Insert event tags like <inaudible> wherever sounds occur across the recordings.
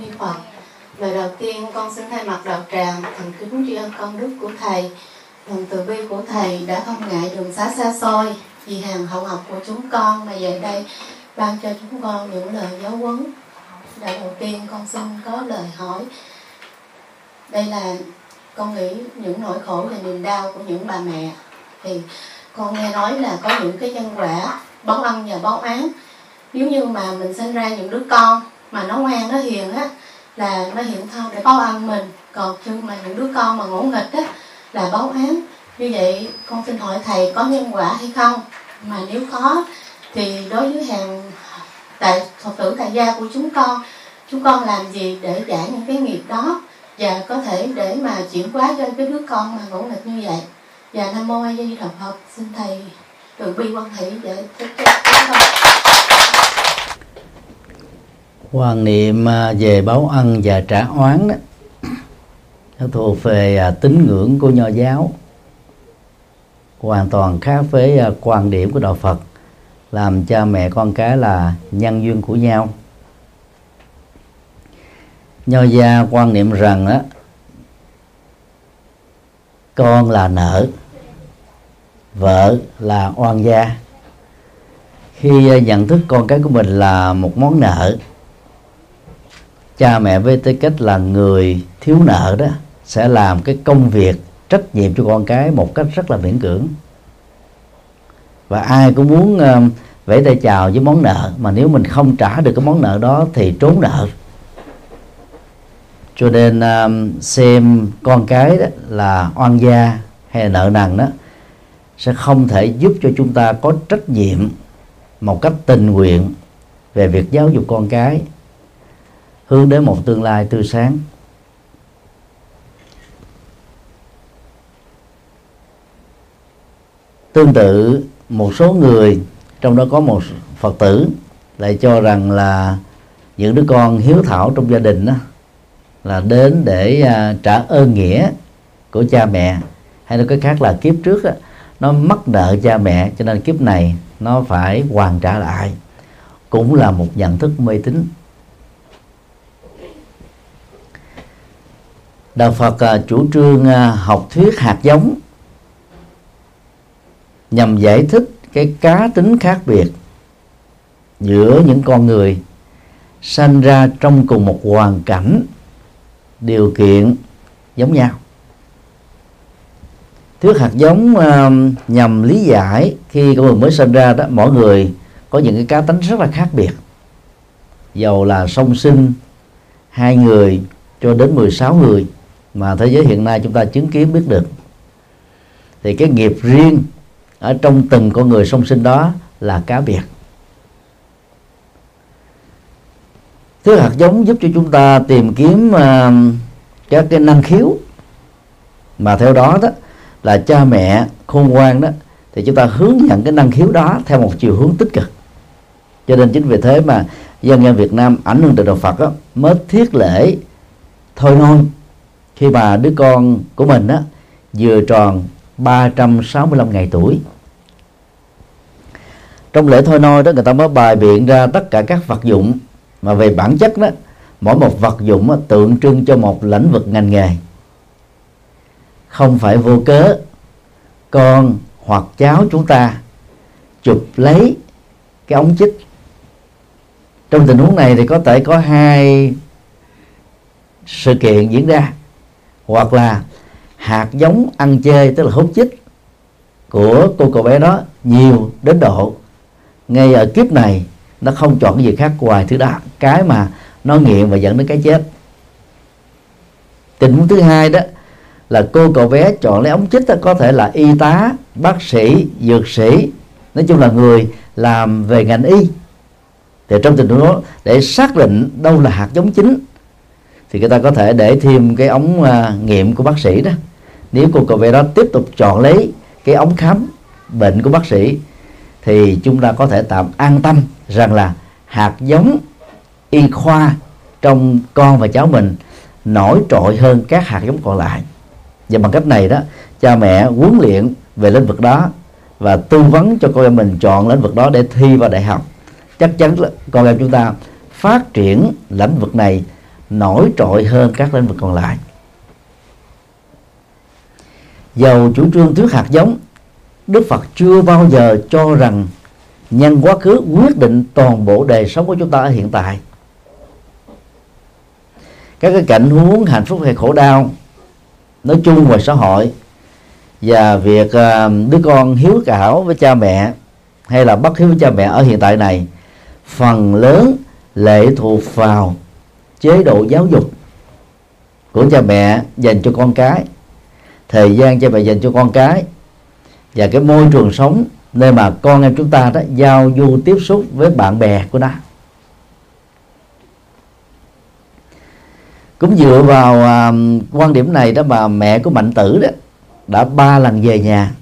Ni Phật. Lời đầu tiên, con xin thay mặt đạo tràng thành kính tri ân công đức của thầy. Lòng từ bi của thầy đã không ngại đường xá xa xôi vì hàng hậu học của chúng con mà về đây ban cho chúng con những lời giáo huấn. Đạo đầu tiên, con xin có lời hỏi. Đây là, con nghĩ những nỗi khổ và niềm đau của những bà mẹ thì con nghe nói là có những cái nhân quả báo ân và báo án nếu như mà mình sinh ra những đứa con mà nó ngoan, nó hiền á, là nó hiện thân để báo ăn mình. Còn chứ mà những đứa con mà ngỗ nghịch á, là báo án. Như vậy, con xin hỏi thầy có nhân quả hay không? Mà nếu có, thì đối với hàng tại, phật tử tại gia của chúng con chúng con làm gì để giải những cái nghiệp đó? Và có thể để mà chuyển hóa cho cái đứa con mà ngỗ nghịch như vậy. Và nam mô a di đà phật, xin thầy từ bi quan hệ để thích cho chúng con quan niệm à, về báo ân và trả oán đó nó thuộc về à, tín ngưỡng của nho giáo. Hoàn toàn khác với à, quan điểm của đạo Phật, làm cha mẹ con cái là nhân duyên của nhau. Nho gia quan niệm rằng á, con là nợ, vợ là oan gia. Khi nhận thức con cái của mình là một món nợ cha mẹ với tư cách là người thiếu nợ đó sẽ làm cái công việc trách nhiệm cho con cái một cách rất là miễn cưỡng. Và ai cũng muốn uh, vẫy tay chào với món nợ mà nếu mình không trả được cái món nợ đó thì trốn nợ. Cho nên uh, xem con cái đó là oan gia hay là nợ nần đó sẽ không thể giúp cho chúng ta có trách nhiệm một cách tình nguyện về việc giáo dục con cái hướng đến một tương lai tươi sáng. Tương tự một số người trong đó có một phật tử lại cho rằng là những đứa con hiếu thảo trong gia đình đó là đến để à, trả ơn nghĩa của cha mẹ hay nói cái khác là kiếp trước đó, nó mắc nợ cha mẹ cho nên kiếp này nó phải hoàn trả lại. Cũng là một nhận thức mê tín. Đạo phật à, chủ trương à, học thuyết hạt giống nhằm giải thích cái cá tính khác biệt giữa những con người sanh ra trong cùng một hoàn cảnh điều kiện giống nhau. Thuyết hạt giống uh, nhằm lý giải khi con người mới sinh ra đó mỗi người có những cái cá tính rất là khác biệt. Dầu là song sinh hai người cho đến 16 người mà thế giới hiện nay chúng ta chứng kiến biết được. Thì cái nghiệp riêng ở trong từng con người song sinh đó là cá biệt. Thứ hạt giống giúp cho chúng ta tìm kiếm uh, các cái năng khiếu. Mà theo đó đó là cha mẹ khôn ngoan đó thì chúng ta hướng dẫn cái năng khiếu đó theo một chiều hướng tích cực. Cho nên chính vì thế mà dân gian Việt Nam ảnh hưởng từ đạo Phật đó, mới thiết lễ thôi nôi khi mà đứa con của mình á vừa tròn 365 ngày tuổi. Trong lễ thôi nôi đó người ta mới bài biện ra tất cả các vật dụng mà về bản chất đó mỗi một vật dụng đó, tượng trưng cho một lĩnh vực ngành nghề. Không phải vô cớ con hoặc cháu chúng ta chụp lấy cái ống chích. Trong tình huống này thì có thể có hai sự kiện diễn ra hoặc là hạt giống ăn chơi tức là hút chích của cô cậu bé đó nhiều đến độ. Ngay ở kiếp này nó không chọn cái gì khác ngoài thứ đó cái mà nó nghiện và dẫn đến cái chết. Tình huống thứ hai đó là cô cậu bé chọn lấy ống chích đó, có thể là y tá bác sĩ dược sĩ nói chung là người làm về ngành y. Thì trong tình huống đó để xác định đâu là hạt giống chính thì người ta có thể để thêm cái ống uh, nghiệm của bác sĩ đó. Nếu cô cậu bé đó tiếp tục chọn lấy cái ống khám bệnh của bác sĩ thì chúng ta có thể tạm an tâm rằng là hạt giống y khoa trong con và cháu mình nổi trội hơn các hạt giống còn lại. Và bằng cách này đó cha mẹ huấn luyện về lĩnh vực đó và tư vấn cho con em mình chọn lĩnh vực đó để thi vào đại học. Chắc chắn là con em chúng ta phát triển lĩnh vực này nổi trội hơn các lĩnh vực còn lại. Dầu chủ trương thuyết hạt giống, Đức Phật chưa bao giờ cho rằng nhân quá khứ quyết định toàn bộ đời sống của chúng ta ở hiện tại. Các cái cảnh huống hạnh phúc hay khổ đau, nói chung ngoài xã hội và việc à, đứa con hiếu cảo với cha mẹ hay là bất hiếu với cha mẹ ở hiện tại này, phần lớn lệ thuộc vào chế độ giáo dục của cha mẹ dành cho con cái thời gian cha mẹ dành cho con cái và cái môi trường sống nơi mà con em chúng ta đó giao du tiếp xúc với bạn bè của nó. Cũng dựa vào uh, quan điểm này đó mà mẹ của mạnh tử đó đã ba lần về nhà.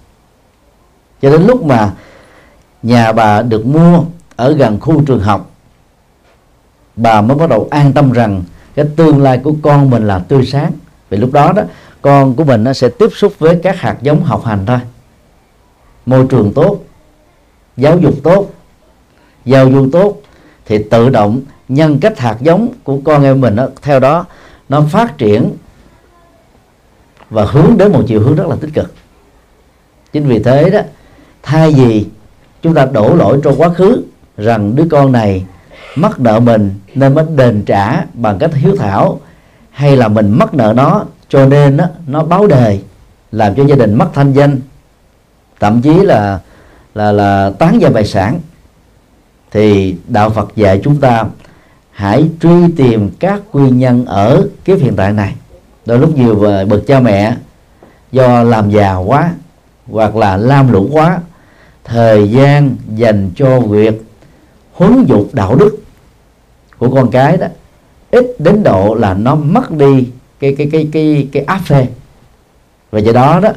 Cho đến lúc mà nhà bà được mua ở gần khu trường học bà mới bắt đầu an tâm rằng cái tương lai của con mình là tươi sáng. Vì lúc đó đó con của mình nó sẽ tiếp xúc với các hạt giống học hành thôi. Môi trường tốt giáo dục tốt giao du tốt thì tự động nhân cách hạt giống của con em mình đó, theo đó nó phát triển và hướng đến một chiều hướng rất là tích cực. Chính vì thế đó thay vì chúng ta đổ lỗi cho quá khứ rằng đứa con này mắc nợ mình nên mới đền trả bằng cách hiếu thảo hay là mình mắc nợ nó cho nên đó, nó báo đề làm cho gia đình mất thanh danh thậm chí là là là tán gia tài sản. Thì đạo Phật dạy chúng ta hãy truy tìm các nguyên nhân ở kiếp hiện tại này. Đôi lúc nhiều bậc cha mẹ do làm già quá hoặc là lam lũ quá thời gian dành cho việc huấn dục đạo đức của con cái đó, ít đến độ là nó mất đi cái cái cái cái cái áp phê. Và do đó đó,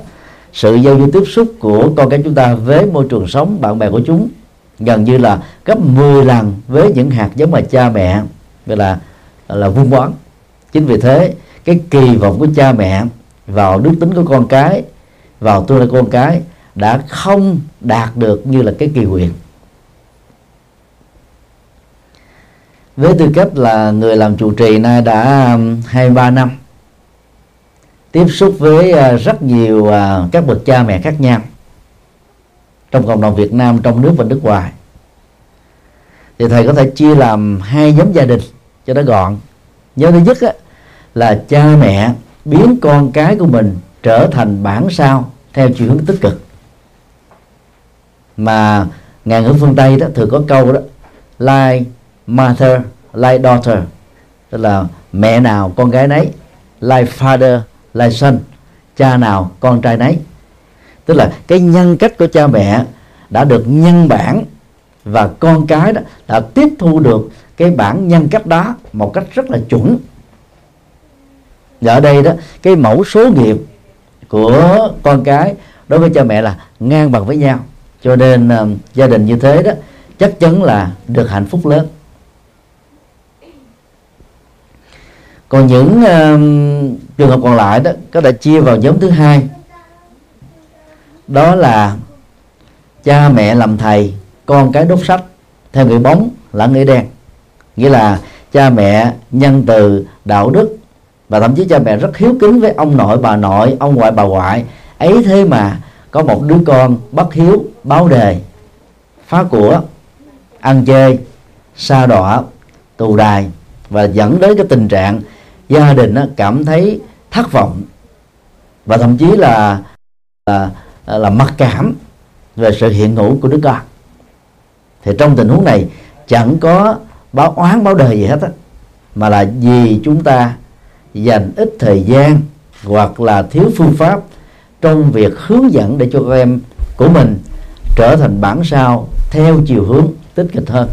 sự giao du tiếp xúc của con cái chúng ta với môi trường sống, bạn bè của chúng, gần như là gấp 10 lần với những hạt giống mà cha mẹ, gọi là là vun bón. Chính vì thế, cái kỳ vọng của cha mẹ vào đức tính của con cái, vào tương lai con cái đã không đạt được như là cái kỳ nguyện với tư cách là người làm chủ trì nay đã um, 23 năm tiếp xúc với à, rất nhiều à, các bậc cha mẹ khác nhau trong cộng đồng Việt Nam trong nước và nước ngoài. Thì thầy có thể chia làm hai nhóm gia đình cho nó gọn. Nhóm thứ nhất á, là cha mẹ biến con cái của mình trở thành bản sao theo chiều hướng tích cực. Mà ngàn ngữ phương tây đó thường có câu đó like mother like daughter tức là mẹ nào con gái nấy like father like son cha nào con trai nấy. Tức là cái nhân cách của cha mẹ đã được nhân bản và con cái đó đã tiếp thu được cái bản nhân cách đó một cách rất là chuẩn. Và ở đây đó cái mẫu số nghiệp của con cái đối với cha mẹ là ngang bằng với nhau. Cho nên uh, gia đình như thế đó chắc chắn là được hạnh phúc lớn. Còn những uh, trường hợp còn lại đó có thể chia vào nhóm thứ hai. Đó là cha mẹ làm thầy con cái đốt sách theo nghĩa bóng lẫn nghĩa đen. Nghĩa là cha mẹ nhân từ đạo đức và thậm chí cha mẹ rất hiếu kính với ông nội bà nội ông ngoại bà ngoại. Ấy thế mà có một đứa con bất hiếu báo đề phá của ăn chơi sa đọa tù đài và dẫn đến cái tình trạng gia đình cảm thấy thất vọng. Và thậm chí là là, là mặc cảm về sự hiện hữu của đứa con. Thì trong tình huống này chẳng có báo oán báo đời gì hết á mà là vì chúng ta dành ít thời gian hoặc là thiếu phương pháp trong việc hướng dẫn để cho các em của mình trở thành bản sao theo chiều hướng tích cực hơn.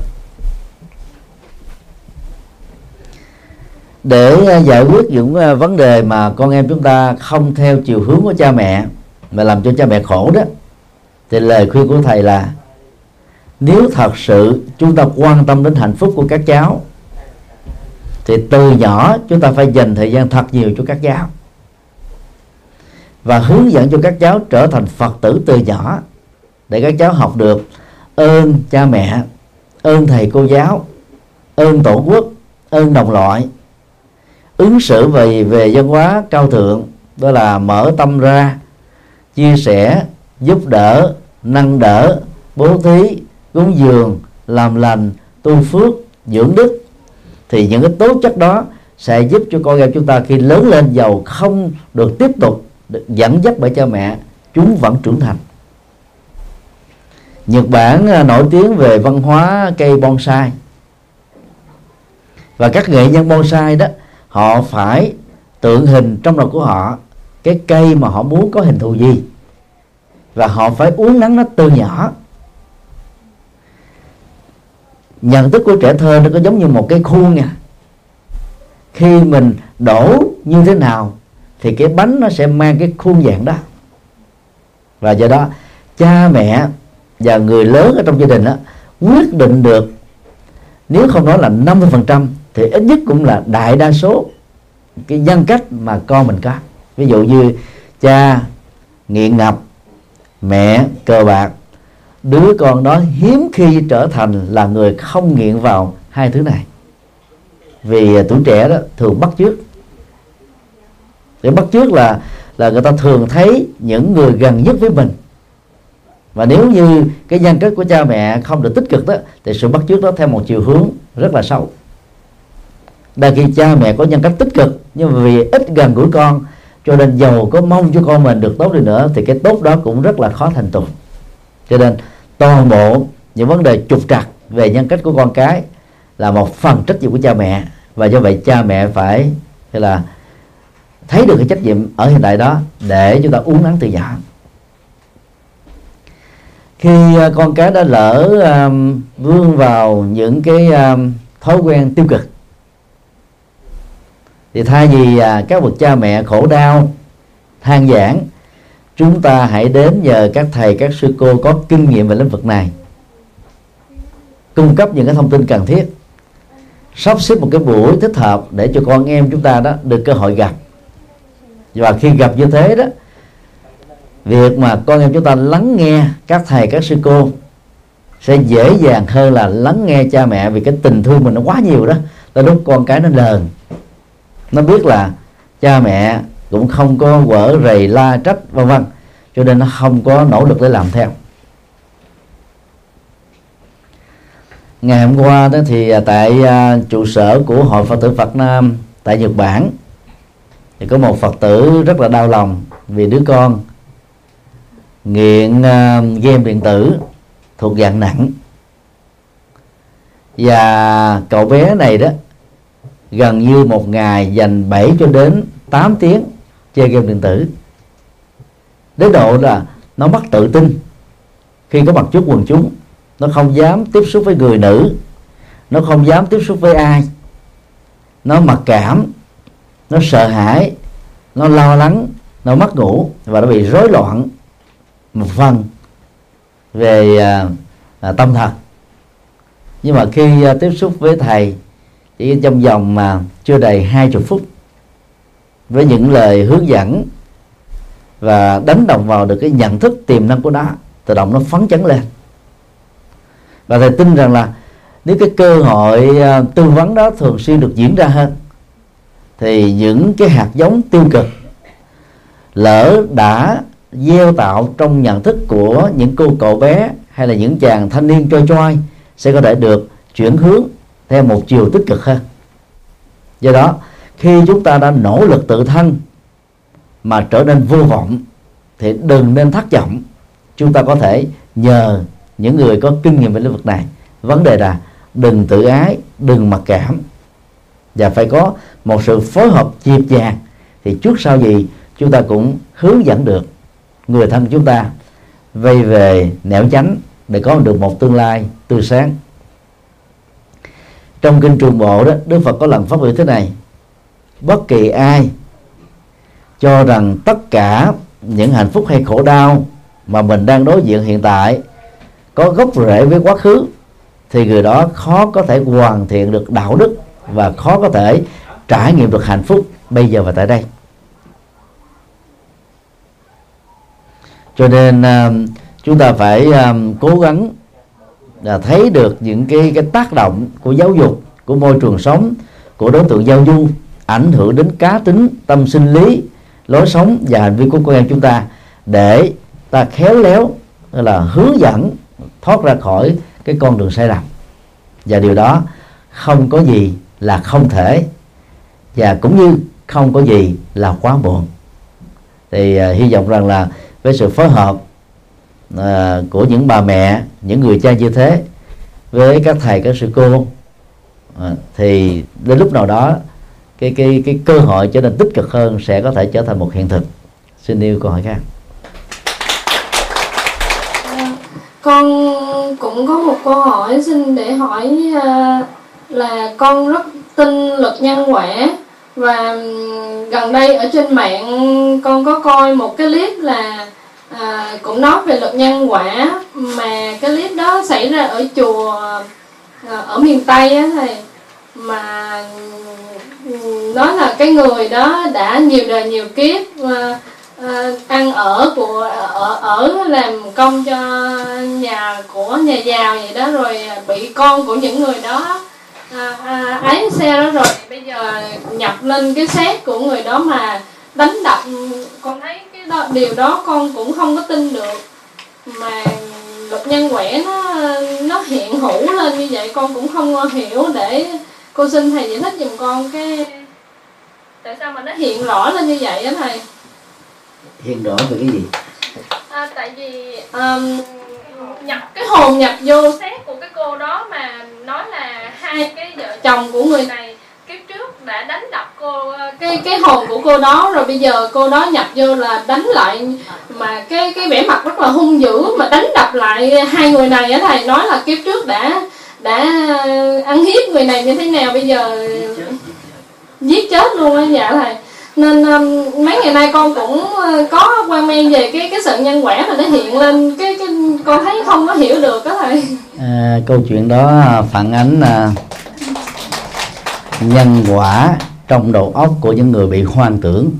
Để ờ, giải quyết những ờ, vấn đề mà con em chúng ta không theo chiều hướng của cha mẹ, mà làm cho cha mẹ khổ đó, thì lời khuyên của thầy là, nếu thật sự chúng ta quan tâm đến hạnh phúc của các cháu, thì từ nhỏ chúng ta phải dành thời gian thật nhiều cho các cháu. Và hướng dẫn cho các cháu trở thành phật tử từ nhỏ, để các cháu học được ơn cha mẹ, ơn thầy cô giáo, ơn tổ quốc, ơn đồng loại ứng xử về về văn hóa cao thượng, đó là mở tâm ra, chia sẻ, giúp đỡ, nâng đỡ, bố thí, cúng dường, làm lành, tu phước, dưỡng đức. Thì những cái tố chất đó sẽ giúp cho con em chúng ta khi lớn lên giàu không được tiếp tục được dẫn dắt bởi cha mẹ, chúng vẫn trưởng thành. Nhật Bản à, nổi tiếng về văn hóa cây bonsai. Và các nghệ nhân bonsai đó họ phải tượng hình trong đầu của họ cái cây mà họ muốn có hình thù gì. Và họ phải uống nắng nó từ nhỏ. Nhận thức của trẻ thơ nó có giống như một cái khuôn nha. Khi mình đổ như thế nào thì cái bánh nó sẽ mang cái khuôn dạng đó. Và do đó, cha mẹ và người lớn ở trong gia đình đó quyết định được, nếu không nói là 50% thì ít nhất cũng là đại đa số cái nhân cách mà con mình có. Ví dụ như cha nghiện ngập, mẹ cờ bạc, đứa con đó hiếm khi trở thành là người không nghiện vào hai thứ này. Vì tuổi trẻ đó thường bắt chước. Để bắt chước là là người ta thường thấy những người gần nhất với mình. Và nếu như cái nhân cách của cha mẹ không được tích cực đó, thì sự bắt chước đó theo một chiều hướng rất là sâu đa khi cha mẹ có nhân cách tích cực nhưng mà vì ít gần gũi con cho nên giàu có mong cho con mình được tốt đi nữa thì cái tốt đó cũng rất là khó thành tựu. Cho nên toàn bộ những vấn đề trục trặc về nhân cách của con cái là một phần trách nhiệm của cha mẹ. Và do vậy cha mẹ phải hay là thấy được cái trách nhiệm ở hiện tại đó để chúng ta uống nắng từ nhỏ. Khi à, con cái đã lỡ um, vươn vào những cái um, thói quen tiêu cực thì thay vì à, các bậc cha mẹ khổ đau, than giảng, chúng ta hãy đến nhờ các thầy, các sư cô có kinh nghiệm về lĩnh vực này. Cung cấp những cái thông tin cần thiết. Sắp xếp một cái buổi thích hợp để cho con em chúng ta đó được cơ hội gặp. Và khi gặp như thế đó, việc mà con em chúng ta lắng nghe các thầy, các sư cô sẽ dễ dàng hơn là lắng nghe cha mẹ vì cái tình thương mình nó quá nhiều đó. Tới lúc con cái nó lờn nó biết là cha mẹ cũng không có quở rầy la trách, vân vân. Cho nên nó không có nỗ lực để làm theo. Ngày hôm qua đó thì à, tại à, trụ sở của hội phật tử Phật Nam tại Nhật Bản thì có một Phật tử rất là đau lòng vì đứa con nghiện à, game điện tử thuộc dạng nặng. Và cậu bé này đó gần như một ngày dành 7 cho đến 8 tiếng chơi game điện tử. Đến độ là nó mất tự tin. Khi có mặt trước quần chúng nó không dám tiếp xúc với người nữ nó không dám tiếp xúc với ai. Nó mặc cảm nó sợ hãi nó lo lắng nó mất ngủ và nó bị rối loạn. Một phần về à, à, tâm thần. Nhưng mà khi à, tiếp xúc với thầy chỉ trong vòng mà chưa đầy hai chục phút, với những lời hướng dẫn và đánh đồng vào được cái nhận thức tiềm năng của nó, tự động nó phấn chấn lên. Và thầy tin rằng là nếu cái cơ hội à, tư vấn đó thường xuyên được diễn ra hơn, thì những cái hạt giống tiêu cực lỡ đã gieo tạo trong nhận thức của những cô cậu bé hay là những chàng thanh niên trôi trôi sẽ có thể được chuyển hướng theo một chiều tích cực hơn do đó, khi chúng ta đã nỗ lực tự thân mà trở nên vô vọng, thì đừng nên thất vọng. Chúng ta có thể nhờ những người có kinh nghiệm về lĩnh vực này. Vấn đề là đừng tự ái, đừng mặc cảm. Và phải có một sự phối hợp nhịp nhàng thì trước sau gì chúng ta cũng hướng dẫn được người thân chúng ta vây về nẻo chánh để có được một tương lai tươi sáng trong kinh trường bộ đó, đức phật có lần phát biểu thế này. Bất kỳ ai cho rằng tất cả những hạnh phúc hay khổ đau mà mình đang đối diện hiện tại có gốc rễ với quá khứ, thì người đó khó có thể hoàn thiện được đạo đức và khó có thể trải nghiệm được hạnh phúc bây giờ và tại đây. Cho nên à, chúng ta phải à, cố gắng là thấy được những cái cái tác động của giáo dục của môi trường sống của đối tượng giao du ảnh hưởng đến cá tính tâm sinh lý lối sống và hành vi của con em chúng ta để ta khéo léo là hướng dẫn thoát ra khỏi cái con đường sai lầm. Và điều đó không có gì là không thể và cũng như không có gì là quá muộn. Thì uh, hy vọng rằng là với sự phối hợp à, của những bà mẹ những người cha như thế với các thầy các sư cô. À, thì đến lúc nào đó cái cái cái cơ hội trở nên tích cực hơn sẽ có thể trở thành một hiện thực. Xin yêu câu hỏi khác. Con cũng có một câu hỏi xin để hỏi à, là con rất tin luật nhân quả và gần đây ở trên mạng con có coi một cái clip là à, cũng nói về luật nhân quả mà cái clip đó xảy ra ở chùa à, ở miền tây á thầy. Mà nói là cái người đó đã nhiều đời nhiều kiếp à, à, ăn ở của ở ở làm công cho nhà của nhà giàu vậy đó rồi bị con của những người đó à, à, ấy xe đó rồi. Bây giờ nhập lên cái xét của người đó mà đánh đập con thấy cái đó, điều đó con cũng không có tin được. Mà luật nhân quả nó nó hiện hữu lên như vậy con cũng không hiểu để cô xin thầy giải thích giùm con cái tại sao mà nó hiện rõ lên như vậy á thầy? Hiện rõ về cái gì? À, tại vì um, nhập cái hồn nhập vô. Xét của cái cô đó mà nói là hai cái vợ chồng của người này đã đánh đập cô cái cái hồn của cô đó rồi bây giờ cô đó nhập vô là đánh lại mà cái cái vẻ mặt rất là hung dữ mà đánh đập lại hai người này á thầy nói là kiếp trước đã đã ăn hiếp người này như thế nào bây giờ giết chết luôn á dạ thầy. Nên um, mấy ngày nay con cũng uh, có quan men về cái cái sự nhân quả mà nó hiện lên. Cái cái con thấy không có hiểu được đó thầy. À, câu chuyện đó phản ánh à, nhân quả trong đầu óc của những người bị hoang tưởng.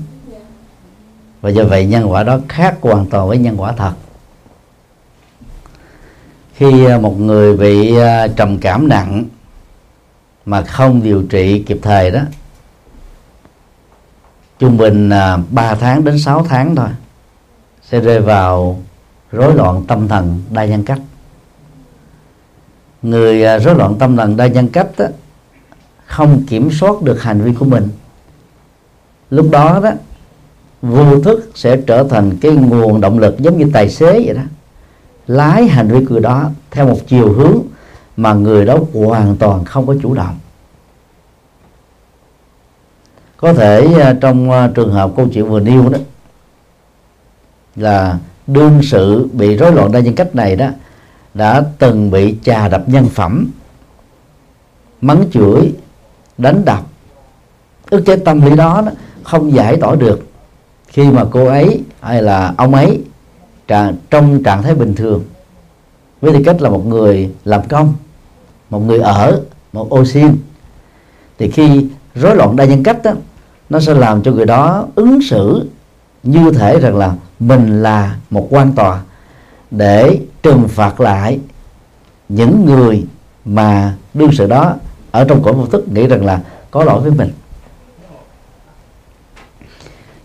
Và do vậy nhân quả đó khác hoàn toàn với nhân quả thật. Khi à, một người bị à, trầm cảm nặng mà không điều trị kịp thời đó trung bình à, 3 tháng đến 6 tháng thôi sẽ rơi vào rối loạn tâm thần đa nhân cách. Người rối loạn tâm thần đa nhân cách đó, không kiểm soát được hành vi của mình. Lúc đó đó, vô thức sẽ trở thành cái nguồn động lực giống như tài xế vậy đó, lái hành vi người đó theo một chiều hướng mà người đó hoàn toàn không có chủ động. Có thể à, trong à, trường hợp câu chuyện vừa nêu đó, là đương sự bị rối loạn đa nhân cách này đó, đã từng bị chà đập nhân phẩm, mắng chửi đánh đập. Ức chế tâm lý đó, đó không giải tỏa được. Khi mà cô ấy hay là ông ấy trong trạng thái bình thường với tư cách là một người làm công một người ở một ô xin thì khi rối loạn đa nhân cách đó, nó sẽ làm cho người đó ứng xử như thể rằng là mình là một quan tòa để trừng phạt lại những người mà đương sự đó ở trong cõi vô thức nghĩ rằng là có lỗi với mình.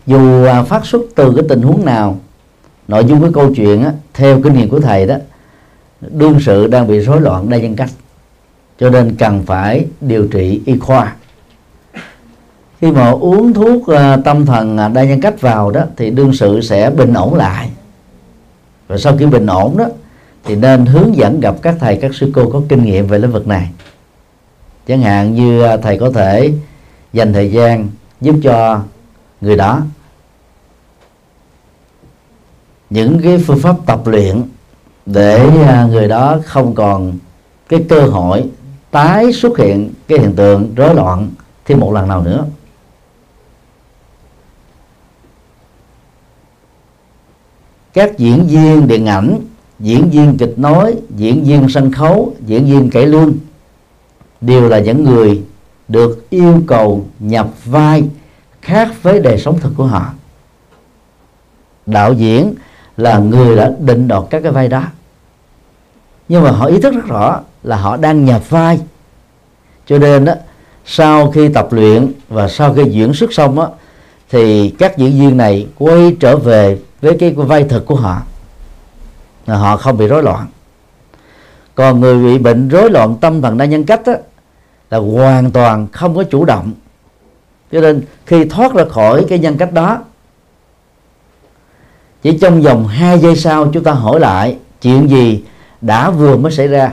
Dù à, phát xuất từ cái tình huống nào nội dung của câu chuyện á, theo kinh nghiệm của thầy đó đương sự đang bị rối loạn đa nhân cách. Cho nên cần phải điều trị y khoa. Khi mà uống thuốc à, tâm thần à, đa nhân cách vào đó thì đương sự sẽ bình ổn lại. Và sau khi bình ổn đó thì nên hướng dẫn gặp các thầy các sư cô có kinh nghiệm về lĩnh vực này chẳng hạn như à, thầy có thể dành thời gian giúp cho người đó. Những cái phương pháp tập luyện để à, người đó không còn cái cơ hội tái xuất hiện cái hiện tượng rối loạn thêm một lần nào nữa. Các diễn viên điện ảnh, diễn viên kịch nói, diễn viên sân khấu, diễn viên cải lương đều là những người được yêu cầu nhập vai khác với đời sống thực của họ. Đạo diễn là người đã định đoạt các cái vai đó. Nhưng mà họ ý thức rất rõ là họ đang nhập vai. Cho nên đó sau khi tập luyện và sau khi diễn xuất xong á thì các diễn viên này quay trở về với cái vai thực của họ. Là họ không bị rối loạn. Còn người bị bệnh rối loạn tâm thần đa nhân cách á, là hoàn toàn không có chủ động. Cho nên khi thoát ra khỏi cái nhân cách đó, chỉ trong vòng 2 giây sau chúng ta hỏi lại chuyện gì đã vừa mới xảy ra.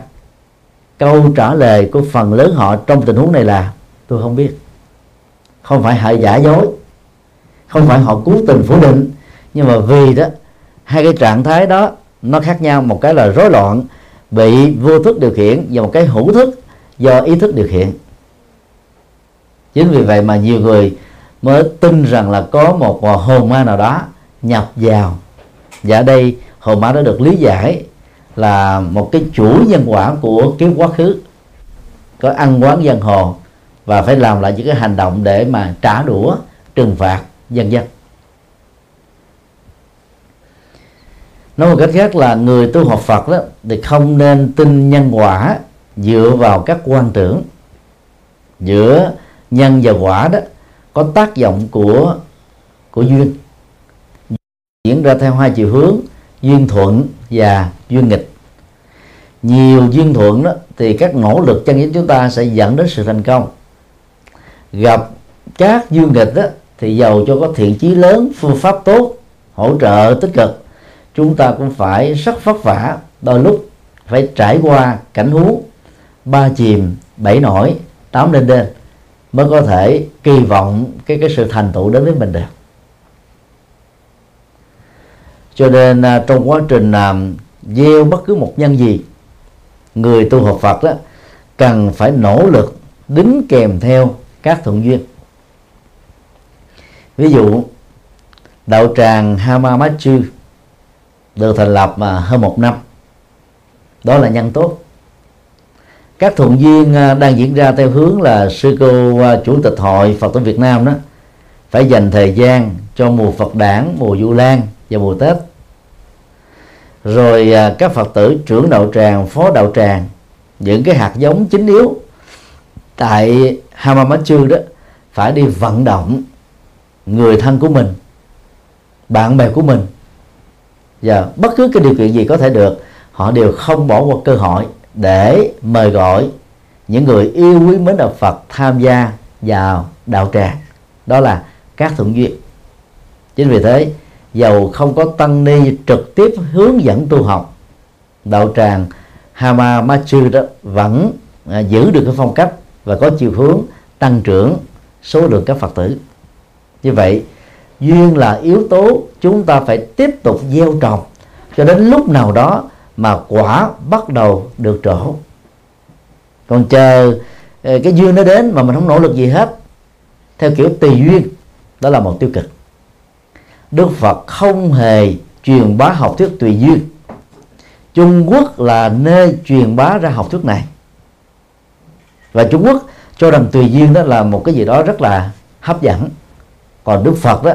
Câu trả lời của phần lớn họ trong tình huống này là, tôi không biết. Không phải họ giả dối, không phải họ cố tình phủ định, nhưng mà vì đó, hai cái trạng thái đó nó khác nhau. Một cái là rối loạn, bị vô thức điều khiển và một cái hữu thức do ý thức điều khiển. Chính vì vậy mà nhiều người mới tin rằng là có một hồn ma nào đó nhập vào. Và ở đây hồn ma đó được lý giải là một cái chuỗi nhân quả của kiếp quá khứ. Có ăn quán dân hồ và phải làm lại những cái hành động để mà trả đũa, trừng phạt dân dân. Nói một cách khác là người tu học Phật đó thì không nên tin nhân quả dựa vào các quan tưởng. Giữa nhân và quả đó, có tác động của của duyên. Diễn ra theo hai chiều hướng, duyên thuận và duyên nghịch. Nhiều duyên thuận đó, thì các nỗ lực chân chính chúng ta sẽ dẫn đến sự thành công. Gặp các duyên nghịch đó, thì giàu cho có thiện chí lớn, phương pháp tốt, hỗ trợ tích cực. Chúng ta cũng phải rất vất vả, đôi lúc phải trải qua cảnh huống ba chìm, bảy nổi, tám lên lên mới có thể kỳ vọng cái cái sự thành tựu đến với mình được. Cho nên à, trong quá trình làm gieo bất cứ một nhân gì, người tu học Phật đó, cần phải nỗ lực đính kèm theo các thuận duyên. Ví dụ, đạo tràng Hamamatsu được thành lập mà hơn một năm. Đó là nhân tốt các thuận duyên à, đang diễn ra theo hướng là sư cô à, chủ tịch hội Phật tử Việt Nam đó phải dành thời gian cho mùa Phật đản, mùa Du Lan và mùa Tết. Rồi à, các Phật tử trưởng đạo tràng, phó đạo tràng những cái hạt giống chính yếu tại Hamamatsu đó phải đi vận động người thân của mình bạn bè của mình. Và bất cứ cái điều kiện gì có thể được họ đều không bỏ qua cơ hội để mời gọi những người yêu quý mến đạo Phật tham gia vào đạo tràng. Đó là các thuận duyên. Chính vì thế dầu không có tăng ni trực tiếp hướng dẫn tu học đạo tràng Hamamatsu đó vẫn à, giữ được cái phong cách và có chiều hướng tăng trưởng số lượng các Phật tử. Như vậy duyên là yếu tố chúng ta phải tiếp tục gieo trồng. Cho đến lúc nào đó mà quả bắt đầu được trổ còn chờ ờ, cái duyên nó đến mà mình không nỗ lực gì hết, theo kiểu tùy duyên, đó là một tiêu cực. Đức Phật không hề truyền bá học thuyết tùy duyên. Trung Quốc là nơi truyền bá ra học thuyết này. Và Trung Quốc cho rằng tùy duyên đó là một cái gì đó rất là hấp dẫn. Còn Đức Phật đó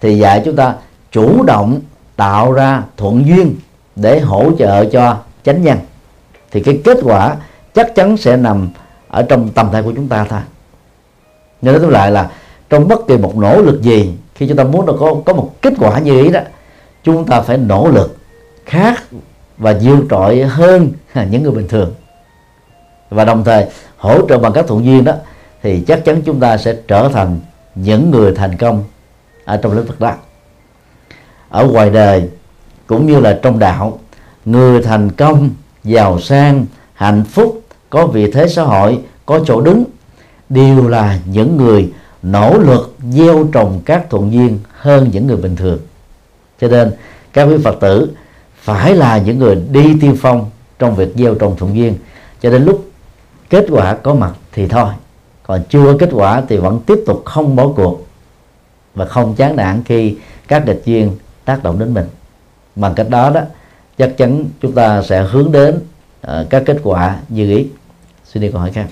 thì dạy chúng ta chủ động tạo ra thuận duyên để hỗ trợ cho chánh nhân. Thì cái kết quả chắc chắn sẽ nằm ở trong tầm tay của chúng ta thôi. Nên nói lại là trong bất kỳ một nỗ lực gì, khi chúng ta muốn nó có có một kết quả như ý đó, chúng ta phải nỗ lực khác và vượt trội hơn <laughs> những người bình thường. Và đồng thời hỗ trợ bằng các thuận duyên đó, thì chắc chắn chúng ta sẽ trở thành những người thành công ở trong lĩnh vực đó ở ngoài đời cũng như là trong đạo, người thành công, giàu sang, hạnh phúc, có vị thế xã hội, có chỗ đứng, đều là những người nỗ lực gieo trồng các thuận duyên hơn những người bình thường. Cho nên, các quý phật tử phải là những người đi tiên phong trong việc gieo trồng thuận duyên. Cho đến lúc kết quả có mặt thì thôi. Còn chưa có kết quả thì vẫn tiếp tục không bỏ cuộc và không chán nản khi các địch duyên tác động đến mình bằng cách đó đó chắc chắn chúng ta sẽ hướng đến uh, các kết quả như ý. Xin đi câu hỏi khác.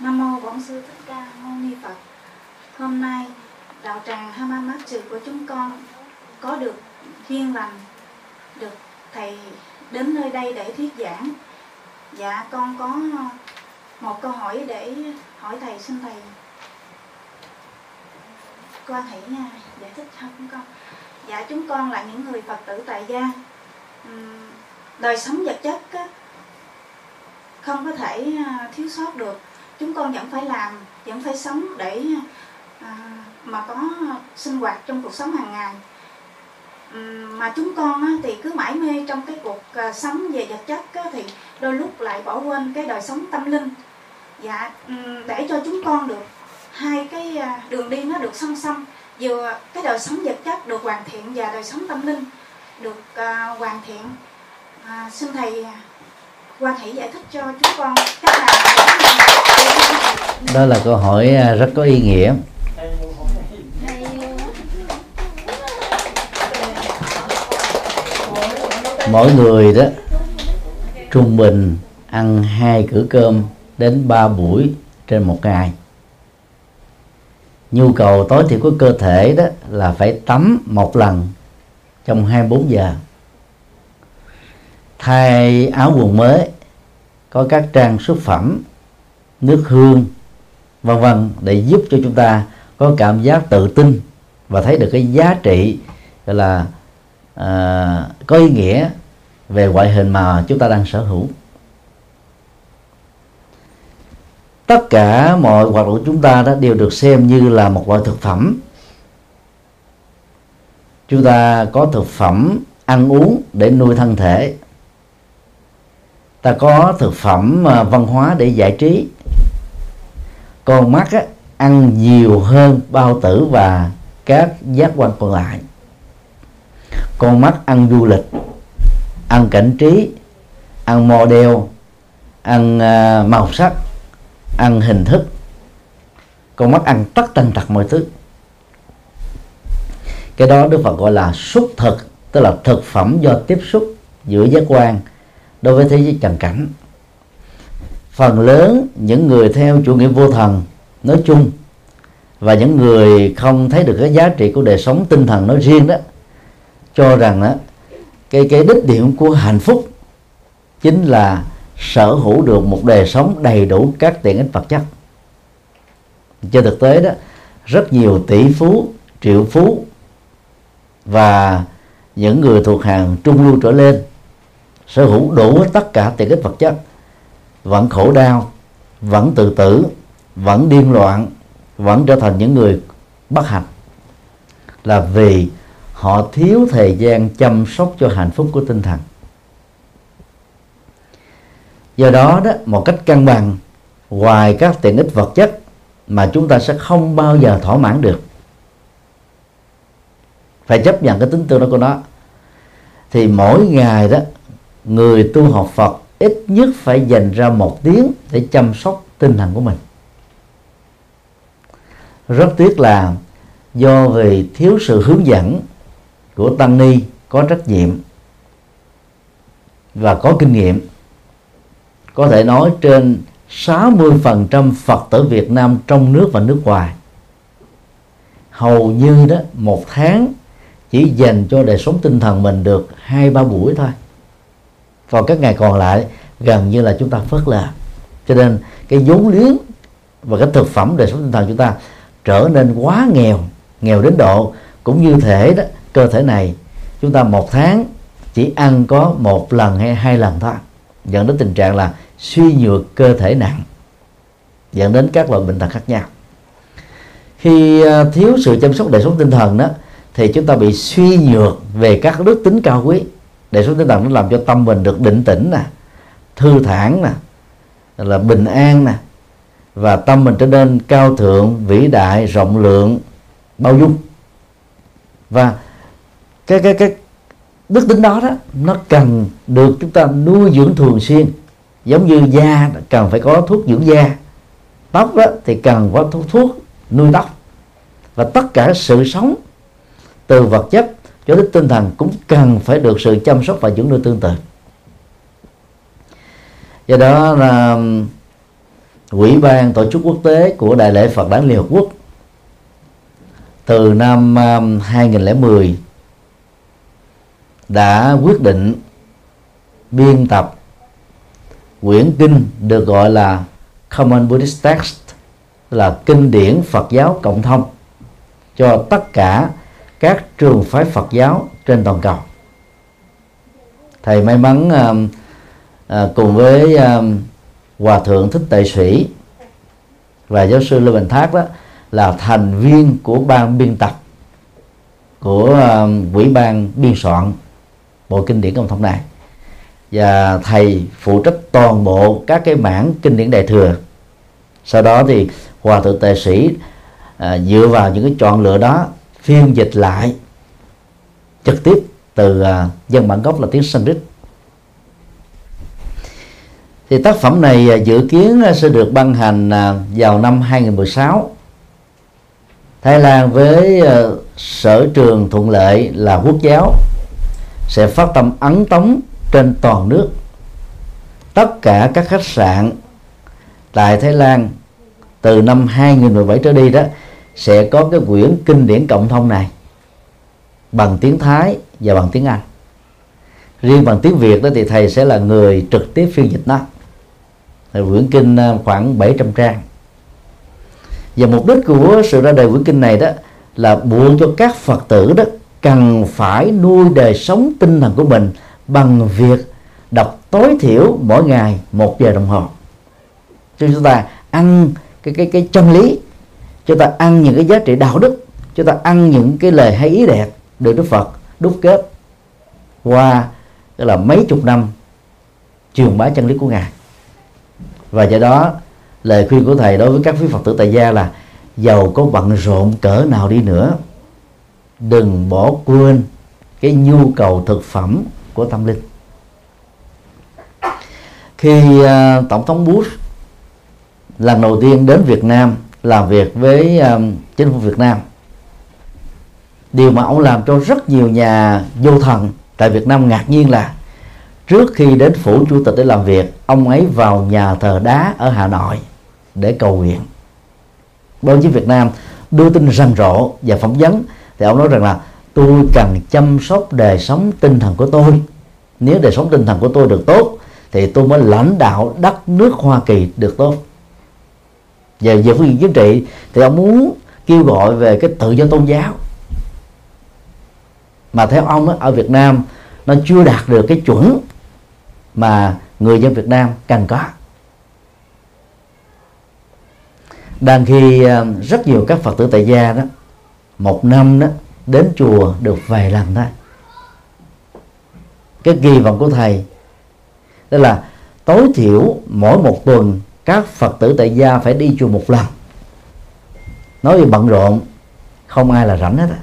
Nam mô bổn sư thích ca mâu ni phật. Hôm nay đạo tràng hamamatsu của chúng con có được duyên lành được thầy đến nơi đây để thuyết giảng. Dạ con có một câu hỏi để hỏi thầy xin thầy quan hỷ nha giải thích cho chúng con? Dạ chúng con là những người phật tử tại gia. Đời sống vật chất không có thể à, thiếu sót được. Chúng con vẫn phải làm, vẫn phải sống để à, mà có sinh hoạt trong cuộc sống hàng ngày. Mà chúng con thì cứ mãi mê trong cái cuộc à, sống về vật chất thì đôi lúc lại bỏ quên cái đời sống tâm linh. Dạ để cho chúng con được hai cái đường đi nó được song song vừa cái đời sống vật chất được hoàn thiện và đời sống tâm linh được uh, hoàn thiện. À, xin thầy à, quan hỷ giải thích cho chúng con cách nào đó. Là câu hỏi à, rất có ý nghĩa. Mỗi người đó trung bình ăn hai cử cơm đến ba buổi trên một ngày nhu cầu tối thiểu của cơ thể đó là phải tắm một lần trong 24 giờ. Thay áo quần mới có các trang xuất phẩm nước hương vân vân để giúp cho chúng ta có cảm giác tự tin và thấy được cái giá trị gọi là à, có ý nghĩa về ngoại hình mà chúng ta đang sở hữu. Tất cả mọi hoạt động của chúng ta đó đều được xem như là một loại thực phẩm. Chúng ta có thực phẩm ăn uống để nuôi thân thể. Ta có thực phẩm à, văn hóa để giải trí. Con mắt á, ăn nhiều hơn bao tử và các giác quan còn lại. Con mắt ăn du lịch ăn cảnh trí ăn model ăn à, màu sắc ăn hình thức. Con mắt ăn tất tần tật mọi thứ. Cái đó đức phật gọi là xúc thực, tức là thực phẩm do tiếp xúc giữa giác quan đối với thế giới trần cảnh. Phần lớn những người theo chủ nghĩa vô thần nói chung và những người không thấy được cái giá trị của đời sống tinh thần nói riêng đó, cho rằng đó cái cái đích điểm của hạnh phúc chính là sở hữu được một đời sống đầy đủ các tiện ích vật chất. Trên thực tế đó, rất nhiều tỷ phú, triệu phú và những người thuộc hàng trung lưu trở lên sở hữu đủ tất cả tiện ích vật chất, vẫn khổ đau, vẫn tự tử, vẫn điên loạn, vẫn trở thành những người bất hạnh là vì họ thiếu thời gian chăm sóc cho hạnh phúc của tinh thần do đó đó, một cách cân bằng, ngoài các tiện ích vật chất mà chúng ta sẽ không bao giờ thỏa mãn được. Phải chấp nhận cái tính tương đối của nó. Thì mỗi ngày đó, người tu học Phật ít nhất phải dành ra một tiếng để chăm sóc tinh thần của mình. Rất tiếc là do vì thiếu sự hướng dẫn của tăng ni có trách nhiệm và có kinh nghiệm có thể nói trên 60% Phật tử Việt Nam trong nước và nước ngoài, hầu như đó, một tháng chỉ dành cho đời sống tinh thần mình được hai, ba buổi thôi. Còn các ngày còn lại, gần như là chúng ta phớt lờ. Cho nên cái vốn liếng và cái thực phẩm đời sống tinh thần chúng ta trở nên quá nghèo nghèo đến độ cũng như thể đó, cơ thể này chúng ta một tháng chỉ ăn có một lần hay hai lần thôi. Dẫn đến tình trạng là suy nhược cơ thể nặng, dẫn đến các loại bệnh tật khác nhau. Khi à, thiếu sự chăm sóc đời sống tinh thần đó, thì chúng ta bị suy nhược về các đức tính cao quý. Đời sống tinh thần nó làm cho tâm mình được định tĩnh nè, thư thản nè, là bình an nè, và tâm mình trở nên cao thượng, vĩ đại, rộng lượng, bao dung. Và cái cái cái đức tính đó đó, nó cần được chúng ta nuôi dưỡng thường xuyên giống như da cần phải có thuốc dưỡng da. Tóc đó thì cần có thuốc, thuốc nuôi tóc. Và tất cả sự sống từ vật chất cho đến tinh thần cũng cần phải được sự chăm sóc và dưỡng nuôi tương tự. Do đó là um, quỹ ban tổ chức quốc tế của đại lễ Phật đản Liên Hợp Quốc từ năm um, 2010 đã quyết định biên tập quyển kinh được gọi là Common Buddhist Text là kinh điển Phật giáo cộng thông cho tất cả các trường phái Phật giáo trên toàn cầu. Thầy may mắn à, à, cùng với à, hòa thượng thích tệ sĩ và giáo sư lê bình thác đó là thành viên của ban biên tập của uh, quỹ ban biên soạn bộ kinh điển cộng thông này và thầy phụ trách toàn bộ các cái mảng kinh điển đại thừa. Sau đó thì hòa thượng tề sĩ à, dựa vào những cái chọn lựa đó phiên dịch lại trực tiếp từ à, dân bản gốc là tiếng Sanskrit. Thì tác phẩm này à, dự kiến à, sẽ được ban hành à, vào năm 2016 Thái Lan với à, sở trường thuận lợi là quốc giáo sẽ phát tâm ấn tống trên toàn nước. Tất cả các khách sạn tại Thái Lan từ năm 2017 trở đi đó sẽ có cái quyển kinh điển cộng thông này bằng tiếng Thái và bằng tiếng Anh. Riêng bằng tiếng Việt đó thì thầy sẽ là người trực tiếp phiên dịch nó. Thầy quyển kinh ờ, khoảng 700 trang. Và mục đích của sự ra đời quyển kinh này đó là buộc cho các Phật tử đó cần phải nuôi đời sống tinh thần của mình bằng việc đọc tối thiểu mỗi ngày một giờ đồng hồ. Cho chúng ta ăn cái cái cái chân lý chúng ta ăn những cái giá trị đạo đức chúng ta ăn những cái lời hay ý đẹp được Đức Phật đúc kết qua, tức là mấy chục năm truyền bá chân lý của ngài. Và do đó, lời khuyên của thầy đối với các quý Phật tử tại gia là giàu có bận rộn cỡ nào đi nữa, đừng bỏ quên cái nhu cầu thực phẩm của tâm linh. Khi uh, tổng thống Bush lần đầu tiên đến Việt Nam làm việc với uh, chính phủ Việt Nam điều mà ông làm cho rất nhiều nhà vô thần tại Việt Nam ngạc nhiên là trước khi đến phủ chủ tịch để làm việc ông ấy vào nhà thờ đá ở Hà Nội để cầu nguyện. Báo chí Việt Nam đưa tin rầm rộ và phỏng vấn thì ông nói rằng là tôi cần chăm sóc đời sống tinh thần của tôi. Nếu đời sống tinh thần của tôi được tốt thì tôi mới lãnh đạo đất nước Hoa Kỳ được tốt. Về về phương diện chính trị thì ông muốn kêu gọi về cái tự do tôn giáo. Mà theo ông đó, ở Việt Nam nó chưa đạt được cái chuẩn mà người dân Việt Nam cần có. Đang khi ờ, rất nhiều các Phật tử tại gia đó một năm đó đến chùa được vài lần thôi cái kỳ vọng của thầy đó là tối thiểu mỗi một tuần các phật tử tại gia phải đi chùa một lần. Nói về bận rộn, không ai là rảnh hết á.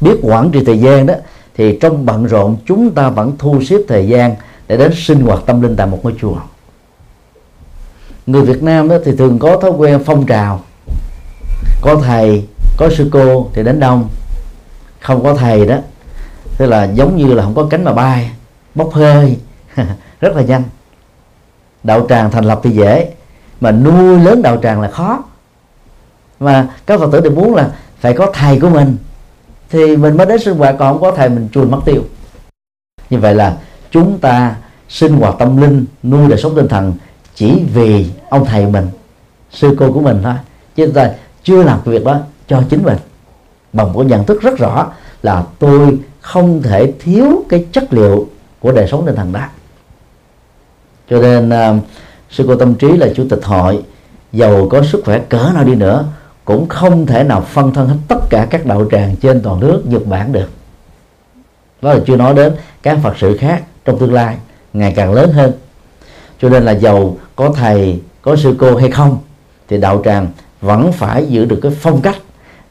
Biết quản trị thời gian đó, thì trong bận rộn chúng ta vẫn thu xếp thời gian để đến sinh hoạt tâm linh tại một ngôi chùa. Người Việt Nam đó thì thường có thói quen phong trào. Có thầy có sư cô thì đến đông. Không có thầy đó. Tức là giống như là không có cánh mà bay. Bốc hơi. <laughs> Rất là nhanh. Đạo tràng thành lập thì dễ. Mà nuôi lớn đạo tràng là khó. Mà các phật tử đều muốn là phải có thầy của mình. Thì mình mới đến sinh hoạt, còn không có thầy mình chùi mất tiêu. Như vậy là chúng ta sinh hoạt tâm linh, nuôi đời sống tinh thần chỉ vì ông thầy mình, sư cô của mình thôi. Chứ chúng ta chưa làm cái việc đó cho chính mình. Bằng một nhận thức rất rõ là tôi không thể thiếu cái chất liệu của đời sống tinh thần đó. Cho nên uh, sư cô tâm trí là chủ tịch hội giàu có sức khỏe cỡ nào đi nữa cũng không thể nào phân thân hết tất cả các đạo tràng trên toàn nước Nhật Bản được. Đó là chưa nói đến các Phật sự khác trong tương lai ngày càng lớn hơn. Cho nên là giàu có thầy có sư cô hay không thì đạo tràng vẫn phải giữ được cái phong cách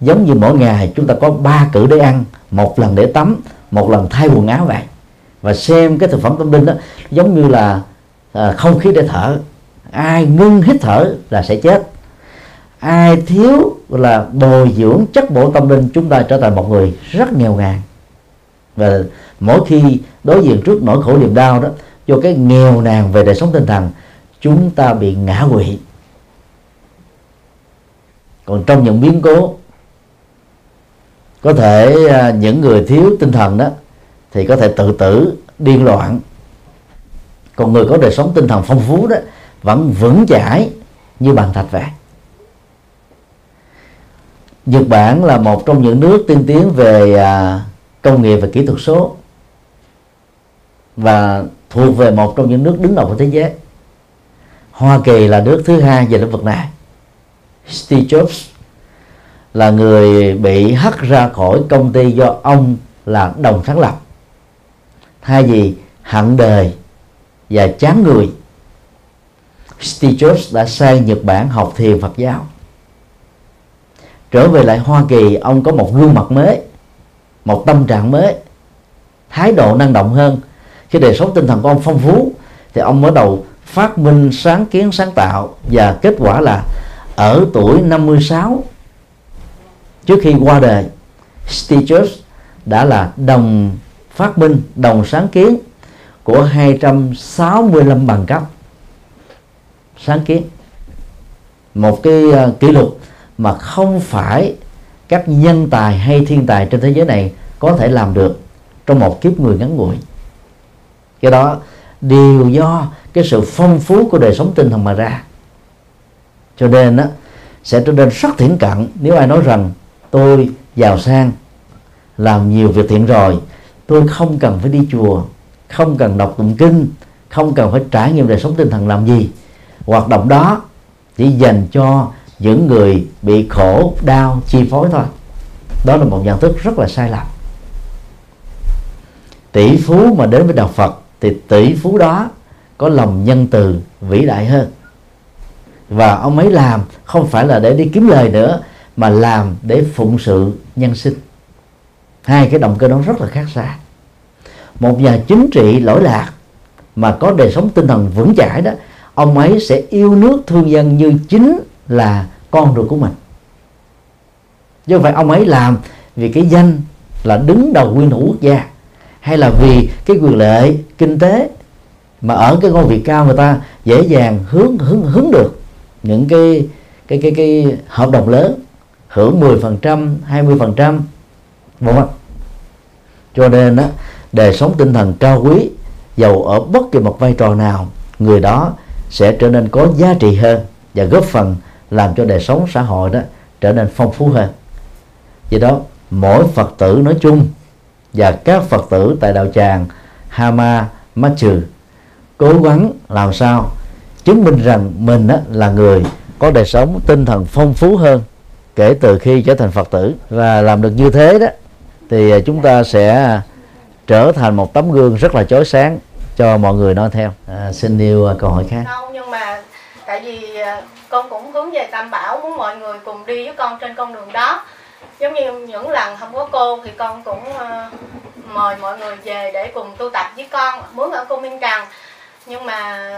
giống như mỗi ngày chúng ta có ba cử để ăn một lần để tắm một lần thay quần áo vậy và xem cái thực phẩm tâm linh đó giống như là à, không khí để thở. Ai ngưng hít thở là sẽ chết. Ai thiếu là bồi dưỡng chất bổ tâm linh chúng ta trở thành một người rất nghèo ngàn và mỗi khi đối diện trước nỗi khổ niềm đau đó do cái nghèo nàn về đời sống tinh thần chúng ta bị ngã quỵ. Còn trong những biến cố có thể à, những người thiếu tinh thần đó, thì có thể tự tử, điên loạn. Còn người có đời sống tinh thần phong phú đó, vẫn vững chãi như bàn thạch vậy Nhật Bản là một trong những nước tiên tiến về à, công nghiệp và kỹ thuật số và thuộc về một trong những nước đứng đầu của thế giới. Hoa Kỳ là nước thứ hai về lĩnh vực này. Steve Jobs là người bị hất ra khỏi công ty do ông là đồng sáng lập. Thay vì hận đời và chán người, Steve Jobs đã sang Nhật Bản học thiền Phật giáo. Trở về lại Hoa Kỳ, ông có một gương mặt mới, một tâm trạng mới, thái độ năng động hơn. Khi đời sống tinh thần của ông phong phú, thì ông bắt đầu phát minh sáng kiến sáng tạo và kết quả là ở tuổi 56 trước khi qua đời Steve Jobs đã là đồng phát minh đồng sáng kiến của 265 bằng cấp. Sáng kiến. Một cái uh, kỷ lục mà không phải các nhân tài hay thiên tài trên thế giới này có thể làm được trong một kiếp người ngắn ngủi. Cái đó đều do cái sự phong phú của đời sống tinh thần mà ra. Cho nên á sẽ trở nên rất thiển cận nếu ai nói rằng tôi giàu sang, làm nhiều việc thiện rồi. Tôi không cần phải đi chùa, không cần đọc tụng kinh, không cần phải trải nghiệm đời sống tinh thần làm gì. Hoạt động đó chỉ dành cho những người bị khổ, đau, chi phối thôi. Đó là một nhận thức rất là sai lầm. Tỷ phú mà đến với đạo phật thì tỷ phú đó có lòng nhân từ vĩ đại hơn. Và ông ấy làm không phải là để đi kiếm lời nữa mà làm để phụng sự nhân sinh. Hai cái động cơ đó rất là khác xa. Một nhà chính trị lỗi lạc mà có đời sống tinh thần vững chãi đó, ông ấy sẽ yêu nước thương dân như chính là con ruột của mình. Chứ không phải ông ấy làm vì cái danh là đứng đầu nguyên thủ quốc gia, hay là vì cái quyền lợi kinh tế mà ở cái ngôi vị cao người ta dễ dàng hướng hướng hướng được những cái cái cái cái hợp đồng lớn hưởng 10% 20% vân không? cho nên đó đời sống tinh thần cao quý giàu ở bất kỳ một vai trò nào người đó sẽ trở nên có giá trị hơn và góp phần làm cho đời sống xã hội đó trở nên phong phú hơn vì đó mỗi phật tử nói chung và các phật tử tại đạo tràng Hama Machu cố gắng làm sao chứng minh rằng mình á, là người có đời sống tinh thần phong phú hơn kể từ khi trở thành phật tử. Và làm được như thế đó thì à, chúng ta sẽ trở thành một tấm gương rất là chói sáng cho mọi người nói theo. À, xin yêu à, câu hỏi khác. Không nhưng mà tại vì à, con cũng hướng về tam bảo muốn mọi người cùng đi với con trên con đường đó. Giống như những lần không có cô thì con cũng mời mọi người về để cùng tu tập với con. Muốn ở cô Minh Trần nhưng mà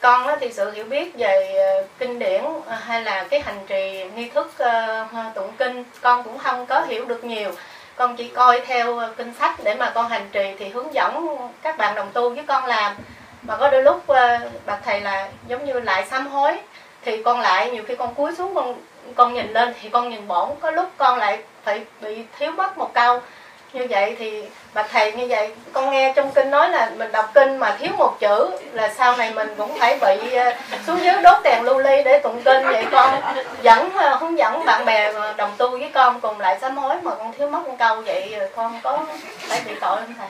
con đó thì sự hiểu biết về ờ, kinh điển ờ, hay là cái hành trì, nghi thức ờ, tụng kinh, con cũng không có hiểu được nhiều. Con chỉ coi theo kinh sách để mà con hành trì thì hướng dẫn các bạn đồng tu với con làm. Mà có đôi lúc bậc thầy là giống như lại sám hối, thì con lại nhiều khi con cúi xuống con con nhìn lên thì con nhìn bổn có lúc con lại phải bị thiếu mất một câu. Như vậy thì mà thầy như vậy, con nghe trong kinh nói là mình đọc kinh mà thiếu một chữ là sau này mình cũng phải bị ờ, xuống dưới đốt đèn lưu ly để tụng kinh vậy con. Dẫn không hướng dẫn bạn bè đồng tu với con cùng lại sám hối mà con thiếu mất một câu vậy con có phải bị tội không thầy?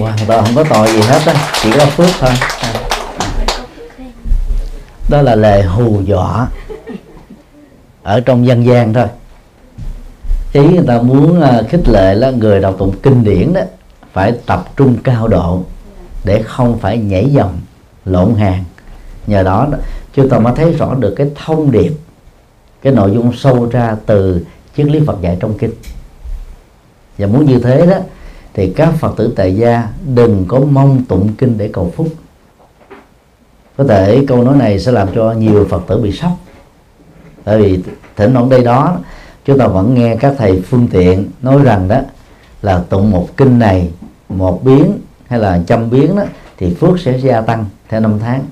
Hoàn toàn không có tội gì hết á, chỉ có phước thôi. Đó là lời hù dọa ở trong dân gian thôi ý người ta muốn à, khích lệ là người đọc tụng kinh điển đó, phải tập trung cao độ để không phải nhảy dòng, lộn hàng. Nhờ đó chúng ta mới thấy rõ được cái thông điệp, cái nội dung sâu ra từ triết lý Phật dạy trong kinh. Và muốn như thế đó, thì các Phật tử tại gia đừng có mong tụng kinh để cầu phúc. Có thể câu nói này sẽ làm cho nhiều Phật tử bị sốc. Tại vì thỉnh thoảng đây đó chúng ta vẫn nghe các thầy phương tiện nói rằng đó là tụng một kinh này một biến hay là trăm biến đó thì phước sẽ gia tăng theo năm tháng.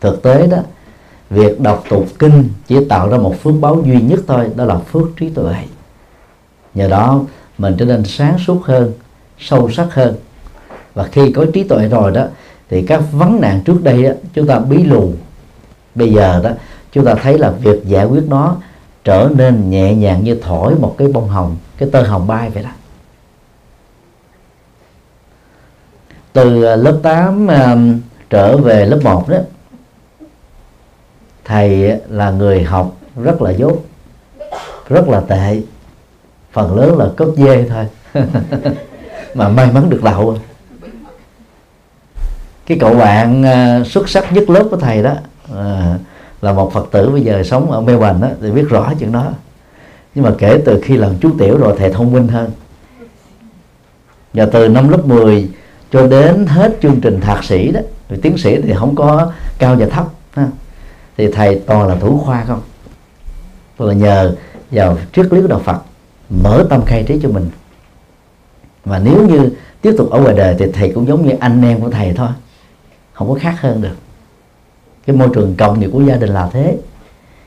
Thực tế đó việc đọc tụng kinh chỉ tạo ra một phước báo duy nhất thôi đó là phước trí tuệ. Nhờ đó mình trở nên sáng suốt hơn sâu sắc hơn. Và khi có trí tuệ rồi đó thì các vấn nạn trước đây đó, chúng ta bí lù. Bây giờ đó chúng ta thấy là việc giải quyết nó trở nên nhẹ nhàng như thổi một cái bông hồng cái tơ hồng bay vậy đó. Từ à, lớp 8 uh, à, trở về lớp 1 đó thầy là người học rất là dốt rất là tệ phần lớn là cất dê thôi <laughs> mà may mắn được đậu. Cái cậu bạn uh, xuất sắc nhất lớp của thầy đó uh, là một phật tử bây giờ sống ở Melbourne đó thì biết rõ chuyện đó. Nhưng mà kể từ khi làm chú tiểu rồi thầy thông minh hơn. Và từ năm lớp 10 cho đến hết chương trình thạc sĩ đó, rồi tiến sĩ thì không có cao và thấp, ha. thì thầy toàn là thủ khoa không? Tôi là nhờ vào triết lý của đạo Phật, mở tâm khai trí cho mình. Và nếu như tiếp tục ở ngoài đời thì thầy cũng giống như anh em của thầy thôi, không có khác hơn được cái môi trường cộng nghiệp của gia đình là thế.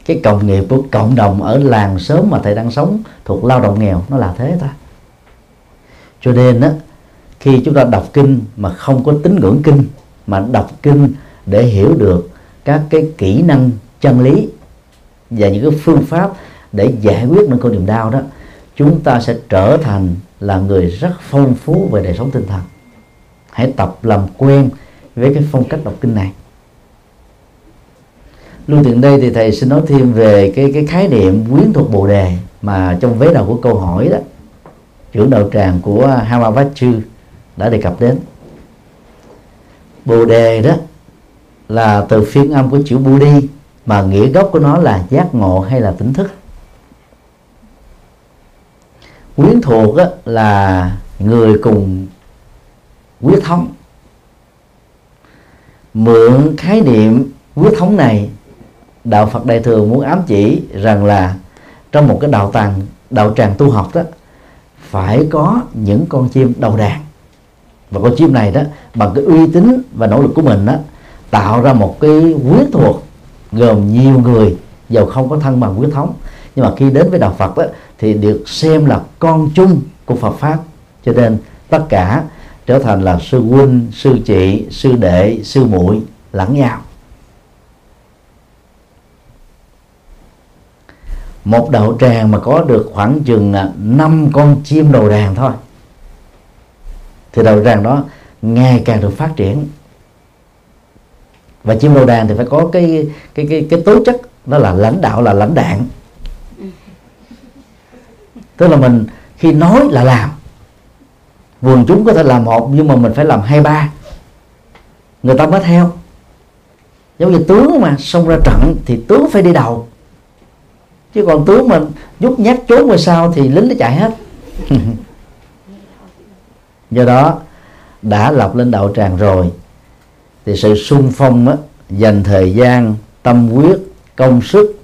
Cái cộng nghiệp của cộng đồng ở làng sớm mà thầy đang sống thuộc lao động nghèo, nó là thế thôi cho nên á, khi chúng ta đọc kinh mà không có tín ngưỡng kinh, mà đọc kinh để hiểu được các cái kỹ năng chân lý và những cái phương pháp để giải quyết những con niềm đau đó, chúng ta sẽ trở thành là người rất phong phú về đời sống tinh thần. Hãy tập làm quen với cái phong cách đọc kinh này lưu tiện đây thì thầy xin nói thêm về cái cái khái niệm quyến thuộc bồ đề mà trong vế đầu của câu hỏi đó, trưởng đạo tràng của Hamavachu đã đề cập đến. Bồ đề đó là từ phiên âm của chữ Budi, mà nghĩa gốc của nó là giác ngộ hay là tỉnh thức. Quyến thuộc đó là người cùng quyết thống. Mượn khái niệm quyết thống này đạo Phật Đại thừa muốn ám chỉ rằng là trong một cái đạo tàng đạo tràng tu học đó phải có những con chim đầu đàn. Và con chim này đó bằng cái uy tín và nỗ lực của mình đó tạo ra một cái quyến thuộc gồm nhiều người giàu không có thân bằng quyết thống. Nhưng mà khi đến với đạo Phật đó, thì được xem là con chung của Phật pháp. Cho nên tất cả trở thành là sư huynh sư chị sư đệ sư muội lẫn nhau. Một đạo tràng mà có được khoảng chừng à, năm con chim đầu đàn thôi. Thì đầu đàn đó ngày càng được phát triển. Và chim đầu đàn thì phải có cái cái cái cái tố chất, đó là lãnh đạo, là lãnh đạn. Tức là mình khi nói là làm, vườn chúng có thể làm một nhưng mà mình phải làm hai ba. Người ta mới theo. Giống như tướng mà xông ra trận thì tướng phải đi đầu chứ còn tướng mình nhút nhát trốn ngoài sau thì lính nó chạy hết. <laughs> Do đó đã lập lên đạo tràng rồi thì sự sung phong á, dành thời gian tâm huyết công sức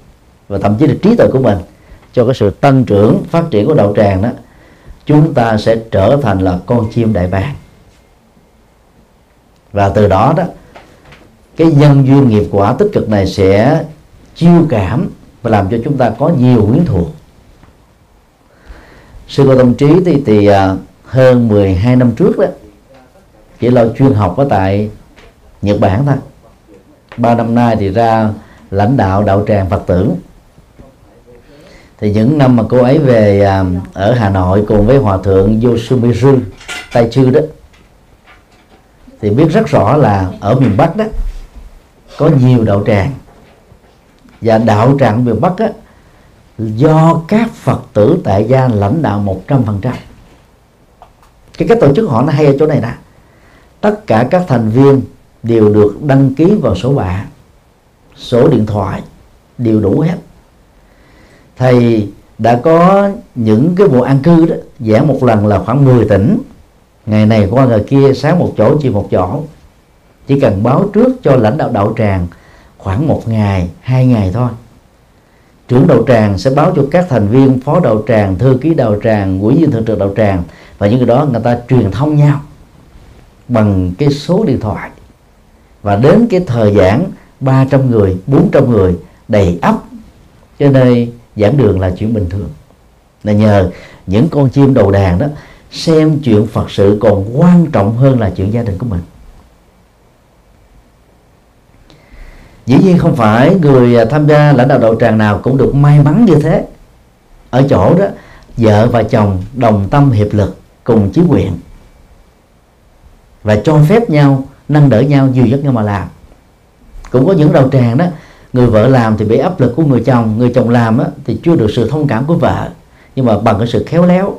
và thậm chí là trí tuệ của mình cho cái sự tăng trưởng phát triển của đạo tràng đó chúng ta sẽ trở thành là con chim đại bàng. Và từ đó đó cái nhân duyên nghiệp quả tích cực này sẽ chiêu cảm và làm cho chúng ta có nhiều quyến thuộc. Sư cô tâm trí thì, thì à, hơn 12 năm trước đó chỉ lo chuyên học ở tại Nhật Bản thôi. Ba năm nay thì ra lãnh đạo đạo tràng Phật tử. Thì những năm mà cô ấy về à, ở Hà Nội cùng với hòa thượng Yosumiru Tai Chư đó thì biết rất rõ là ở miền Bắc đó có nhiều đạo tràng và đạo tràng miền Bắc á, do các Phật tử tại gia lãnh đạo một trăm phần trăm. Cái tổ chức họ nó hay ở chỗ này nè. Tất cả các thành viên đều được đăng ký vào số bạ số điện thoại đều đủ hết. Thầy đã có những cái vụ an cư đó giảng một lần là khoảng 10 tỉnh. Ngày này qua ngày kia sáng một chỗ chiều một chỗ. Chỉ cần báo trước cho lãnh đạo đạo tràng khoảng một ngày, hai ngày thôi. Trưởng đầu tràng sẽ báo cho các thành viên phó đầu tràng, thư ký đầu tràng, quỹ viên thường trực đầu tràng và những người đó, người ta truyền thông nhau bằng cái số điện thoại. Và đến cái thời giảng 300 người 400 người đầy ấp cho nên giảng đường là chuyện bình thường. Là nhờ những con chim đầu đàn đó xem chuyện Phật sự còn quan trọng hơn là chuyện gia đình của mình. Dĩ nhiên không phải người à, tham gia lãnh đạo đạo tràng nào cũng được may mắn như thế. Ở chỗ đó vợ và chồng đồng tâm hiệp lực cùng chí nguyện. Và cho phép nhau nâng đỡ nhau nhiều giấc nhau mà làm. Cũng có những đầu tràng đó người vợ làm thì bị áp lực của người chồng người chồng làm đó, thì chưa được sự thông cảm của vợ. Nhưng mà bằng cái sự khéo léo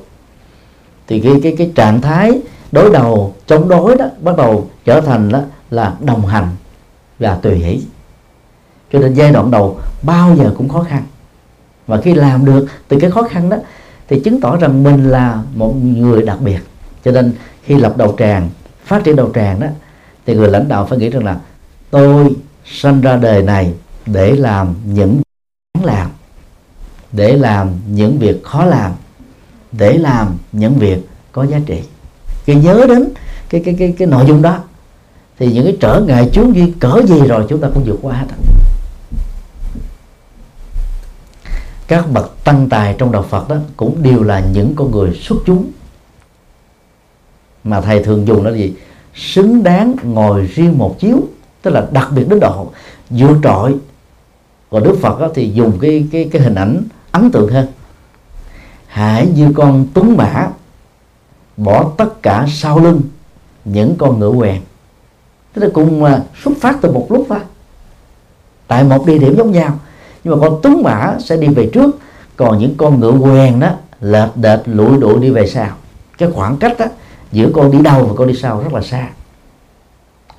thì cái cái cái trạng thái đối đầu chống đối đó bắt đầu trở thành đó là đồng hành và tùy hỷ cho nên giai đoạn đầu bao giờ cũng khó khăn. Và khi làm được từ cái khó khăn đó, thì chứng tỏ rằng mình là một người đặc biệt. Cho nên khi lập đầu tràng, phát triển đầu tràng đó, thì người lãnh đạo phải nghĩ rằng là tôi sinh ra đời này để làm những đáng làm, để làm những việc khó làm, để làm những việc có giá trị. Khi nhớ đến cái cái cái cái nội dung đó, thì những cái trở ngại chướng duyên cỡ gì rồi chúng ta cũng vượt qua hết. Các bậc tăng tài trong đạo Phật đó cũng đều là những con người xuất chúng. Mà thầy thường dùng là gì? Xứng đáng ngồi riêng một chiếu, tức là đặc biệt đến độ vượt trội còn Đức Phật đó thì dùng cái cái cái hình ảnh ấn tượng hơn hãy như con tuấn mã, bỏ tất cả sau lưng những con ngựa quèn. Tức là cùng xuất phát từ một lúc thôi. Tại một địa điểm giống nhau nhưng mà con tuấn mã sẽ đi về trước. Còn những con ngựa quen đó, lệch đệch lụi đụi đi về sau. Cái khoảng cách đó giữa con đi đầu và con đi sau rất là xa.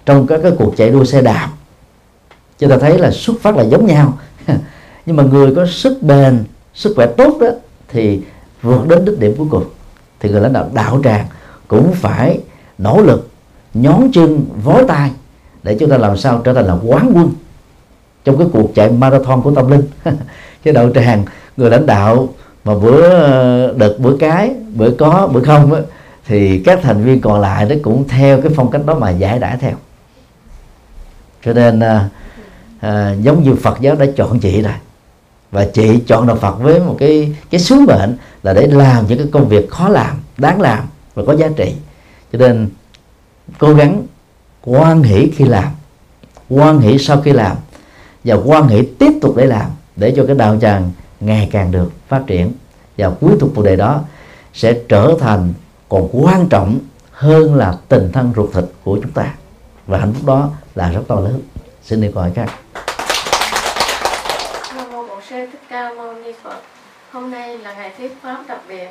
Trong các cái cuộc chạy đua xe đạp, chúng ta thấy là xuất phát là giống nhau. <laughs> Nhưng mà người có sức bền, sức khỏe tốt đó, thì vượt đến đích điểm cuối cùng. Thì người lãnh đạo đạo tràng cũng phải nỗ lực, nhón chân vó tay để chúng ta làm sao trở thành là quán quân trong cái cuộc chạy marathon của tâm linh. <laughs> Cái đạo tràng người lãnh đạo mà bữa ờ, đợt bữa cái bữa có bữa không á, thì các thành viên còn lại nó cũng theo cái phong cách đó mà giải đãi theo. Cho nên à, à, giống như Phật giáo đã chọn chị rồi. Và chị chọn đạo Phật với một cái cái sứ mệnh là để làm những cái công việc khó làm đáng làm và có giá trị. Cho nên cố gắng quan hỷ khi làm quan hỷ sau khi làm và quan hệ tiếp tục để làm để cho cái đạo tràng ngày càng được phát triển. Và cuối tục cuộc đề đó sẽ trở thành còn quan trọng hơn là tình thân ruột thịt của chúng ta. Và hạnh phúc đó là rất to lớn. Xin đi gọi các. Nam mô Bổn Sư Thích Ca Mâu Ni Phật. Hôm nay là ngày thuyết pháp đặc biệt.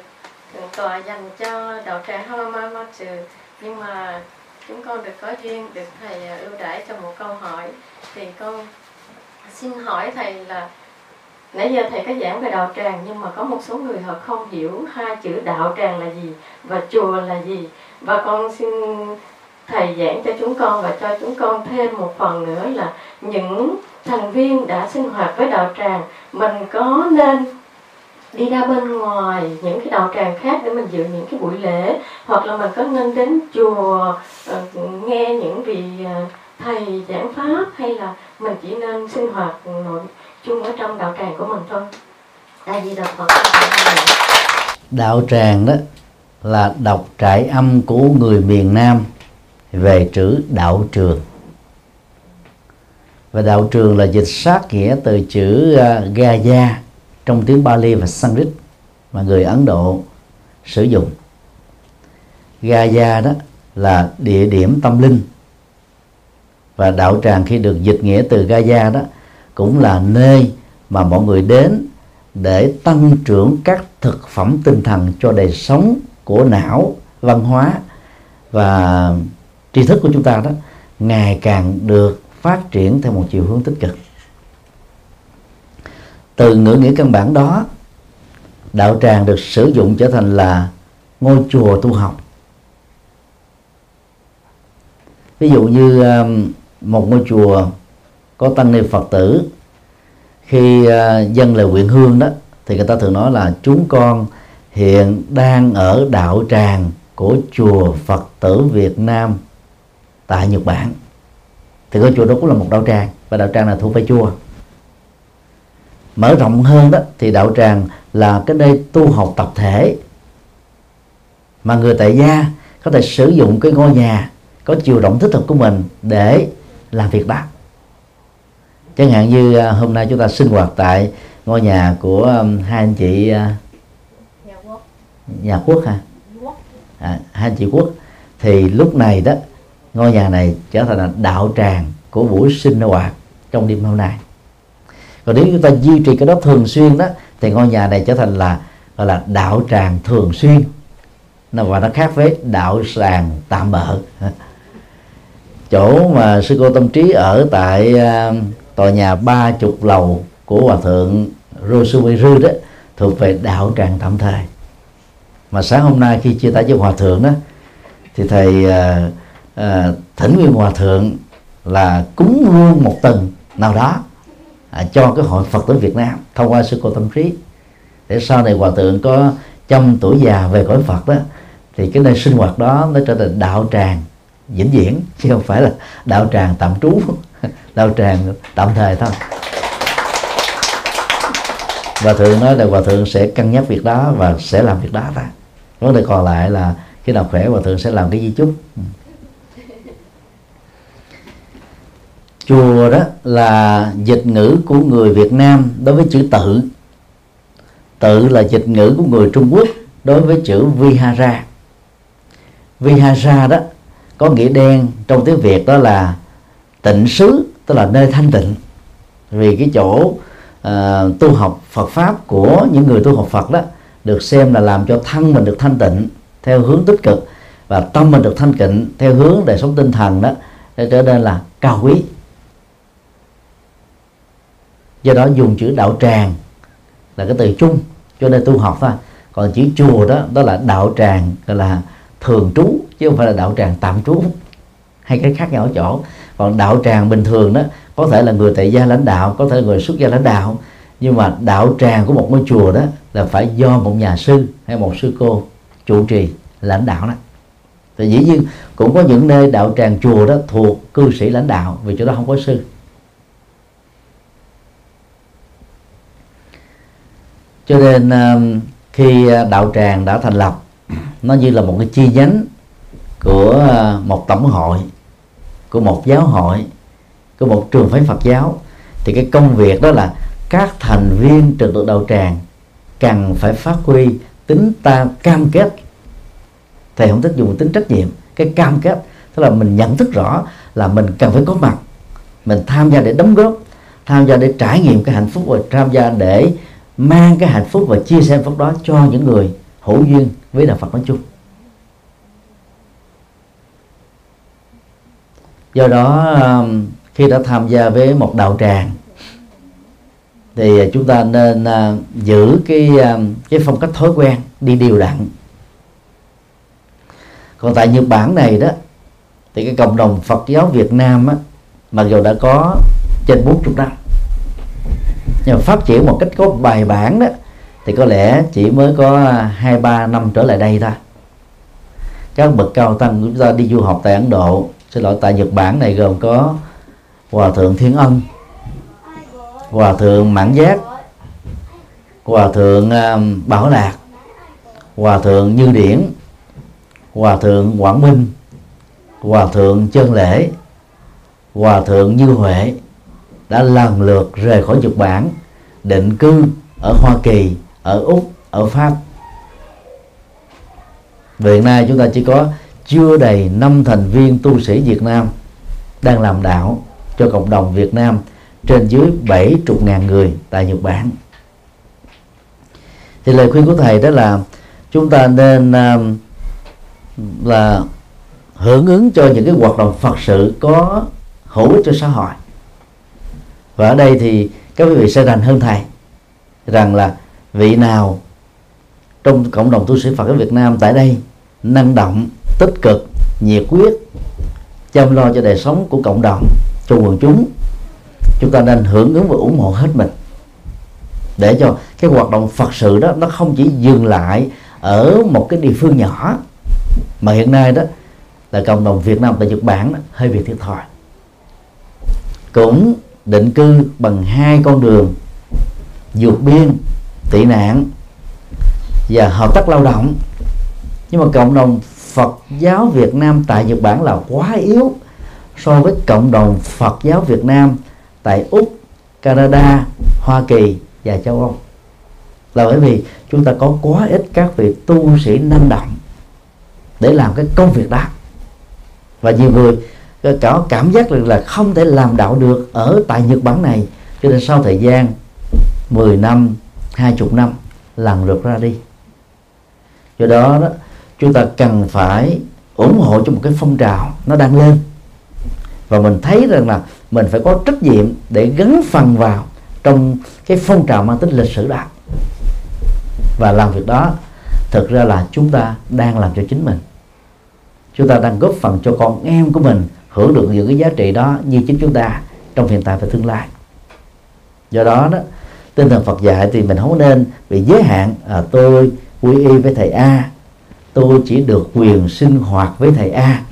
Thượng tọa dành cho đạo tràng Hamamatsu. Nhưng mà chúng con được có duyên, được thầy ưu đãi cho một câu hỏi. Thì con xin hỏi thầy là nãy giờ thầy có giảng về đạo tràng nhưng mà có một số người họ không hiểu hai chữ đạo tràng là gì và chùa là gì. Và con xin thầy giảng cho chúng con và cho chúng con thêm một phần nữa là những thành viên đã sinh hoạt với đạo tràng mình có nên đi ra bên ngoài những cái đạo tràng khác để mình dự những cái buổi lễ hoặc là mình có nên đến chùa uh, nghe những vị uh, thầy giảng pháp hay là mình chỉ nên sinh hoạt ừ, nội chung ở trong đạo tràng của mình thôi? Tại vì đạo phật đạo tràng đó là đọc trại âm của người miền Nam về chữ đạo trường. Và đạo trường là dịch sát nghĩa từ chữ ờ, uh, Gaya trong tiếng Bali và Sanskrit mà người Ấn Độ sử dụng. Gaya đó là địa điểm tâm linh và đạo tràng khi được dịch nghĩa từ Gaza đó cũng là nơi mà mọi người đến để tăng trưởng các thực phẩm tinh thần cho đời sống của não, văn hóa và tri thức của chúng ta đó ngày càng được phát triển theo một chiều hướng tích cực. Từ ngữ nghĩa căn bản đó, đạo tràng được sử dụng trở thành là ngôi chùa tu học. Ví dụ như um, một ngôi chùa có tăng ni phật tử. Khi à, dân lời nguyện hương đó, thì người ta thường nói là chúng con hiện đang ở đạo tràng của chùa Phật tử Việt Nam tại Nhật Bản. Thì ngôi chùa đó cũng là một đạo tràng, và đạo tràng là thuộc về chùa. Mở rộng hơn đó, thì đạo tràng là cái nơi tu học tập thể. Mà người tại gia có thể sử dụng cái ngôi nhà, có chiều rộng thích hợp của mình để làm việc đó chẳng hạn như à, hôm nay chúng ta sinh hoạt tại ngôi nhà của um, hai anh chị à, nhà quốc. nhà quốc ha à, hai anh chị quốc. Thì lúc này đó ngôi nhà này trở thành là đạo tràng của buổi sinh hoạt trong đêm hôm nay. Còn nếu chúng ta duy trì cái đó thường xuyên đó thì ngôi nhà này trở thành là gọi là đạo tràng thường xuyên. Nó và nó khác với đạo tràng tạm bợ <laughs> chỗ mà sư cô tâm trí ở tại à, tòa nhà ba chục lầu của hòa thượng Rosumeru đó thuộc về đạo tràng tạm thời. Mà sáng hôm nay khi chia tay với hòa thượng đó thì thầy uh, uh, thỉnh nguyên hòa thượng là cúng luôn một tầng nào đó à, cho cái hội Phật tử Việt Nam thông qua sư cô tâm trí. Để sau này hòa thượng có trăm tuổi già về cõi Phật đó thì cái nơi sinh hoạt đó nó trở thành đạo tràng vĩnh viễn, chứ không phải là đạo tràng tạm trú <laughs> đạo tràng tạm thời thôi. Và thượng nói là hòa thượng sẽ cân nhắc việc đó và sẽ làm việc đó ta. vấn đề còn lại là khi nào khỏe, hòa thượng sẽ làm cái di chúc. Chùa đó là dịch ngữ của người Việt Nam đối với chữ tự. Tự là dịch ngữ của người Trung Quốc đối với chữ Vihara. Vihara đó có nghĩa đen trong tiếng Việt đó là tịnh xứ tức là nơi thanh tịnh. Vì cái chỗ uh, tu học Phật pháp của những người tu học Phật đó được xem là làm cho thân mình được thanh tịnh theo hướng tích cực và tâm mình được thanh tịnh theo hướng đời sống tinh thần đó để trở nên là cao quý. Do đó dùng chữ đạo tràng là cái từ chung cho nên tu học thôi. Còn chữ chùa đó đó là đạo tràng gọi là thường trú, chứ không phải là đạo tràng tạm trú. Hay cái khác nhau ở chỗ, còn đạo tràng bình thường đó, có thể là người tại gia lãnh đạo, có thể là người xuất gia lãnh đạo. Nhưng mà đạo tràng của một ngôi chùa đó là phải do một nhà sư hay một sư cô chủ trì, lãnh đạo đó. Thì dĩ nhiên cũng có những nơi đạo tràng chùa đó thuộc cư sĩ lãnh đạo, vì chỗ đó không có sư. Cho nên um, khi uh, đạo tràng đã thành lập nó như là một cái chi nhánh của à, một tổng hội, của một giáo hội, của một trường phái Phật giáo. Thì cái công việc đó là các thành viên trực tự đạo tràng cần phải phát huy tính ta, cam kết. Thầy không thích dùng tính trách nhiệm, cái cam kết. Tức là mình nhận thức rõ là mình cần phải có mặt, mình tham gia để đóng góp, tham gia để trải nghiệm cái hạnh phúc và tham gia để mang cái hạnh phúc và chia sẻ hạnh phúc đó cho những người hữu duyên với đạo Phật nói chung. Do đó um, khi đã tham gia với một đạo tràng thì chúng ta nên uh, giữ cái um, cái phong cách thói quen đi điều đặn. Còn tại Nhật Bản này đó thì cái cộng đồng Phật giáo Việt Nam á, mặc dù đã có trên 40 năm nhưng mà phát triển một cách có bài bản đó thì có lẽ chỉ mới có à, hai, ba năm trở lại đây thôi. Các bậc cao tăng chúng ta đi du học tại Ấn Độ. Xin lỗi, tại Nhật Bản này gồm có hòa thượng Thiên Ân, hòa thượng Mãn Giác, hòa thượng à, Bảo Lạc, hòa thượng Như Điển, hòa thượng Quảng Minh, hòa thượng Chân Lễ, hòa thượng Như Huệ đã lần lượt rời khỏi Nhật Bản, định cư ở Hoa Kỳ ở Úc ở Pháp. Và hiện nay chúng ta chỉ có chưa đầy năm thành viên tu sĩ Việt Nam đang làm đạo cho cộng đồng Việt Nam trên dưới 70.000 người tại Nhật Bản. Thì lời khuyên của thầy đó là chúng ta nên uh, là hưởng ứng cho những cái hoạt động Phật sự có hữu ích cho xã hội. Và ở đây thì các quý vị sẽ rành hơn thầy rằng là vị nào trong cộng đồng tu sĩ Phật ở Việt Nam tại đây năng động tích cực nhiệt quyết chăm lo cho đời sống của cộng đồng cho quần chúng chúng ta nên hưởng ứng và ủng hộ hết mình. Để cho cái hoạt động Phật sự đó nó không chỉ dừng lại ở một cái địa phương nhỏ mà hiện nay đó là cộng đồng Việt Nam tại Nhật Bản đó, hơi bị thiệt thòi. Cũng định cư bằng hai con đường vượt biên tị nạn và hợp tác lao động. Nhưng mà cộng đồng Phật giáo Việt Nam tại Nhật Bản là quá yếu so với cộng đồng Phật giáo Việt Nam tại Úc, Canada Hoa Kỳ và châu Âu. Là bởi vì chúng ta có quá ít các vị tu sĩ năng động để làm cái công việc đó. Và nhiều người có cảm giác là, không thể làm đạo được ở tại Nhật Bản này cho nên sau thời gian 10 năm 20 năm lần lượt ra đi. Do đó, đó chúng ta cần phải ủng hộ cho một cái phong trào nó đang lên. Và mình thấy rằng là mình phải có trách nhiệm để gắn phần vào trong cái phong trào mang tính lịch sử đó. Và làm việc đó thực ra là chúng ta đang làm cho chính mình. Chúng ta đang góp phần cho con em của mình hưởng được những cái giá trị đó như chính chúng ta trong hiện tại và tương lai. Do đó đó tinh thần Phật dạy thì mình không nên bị giới hạn. À, tôi quy y với thầy A tôi chỉ được quyền sinh hoạt với thầy A.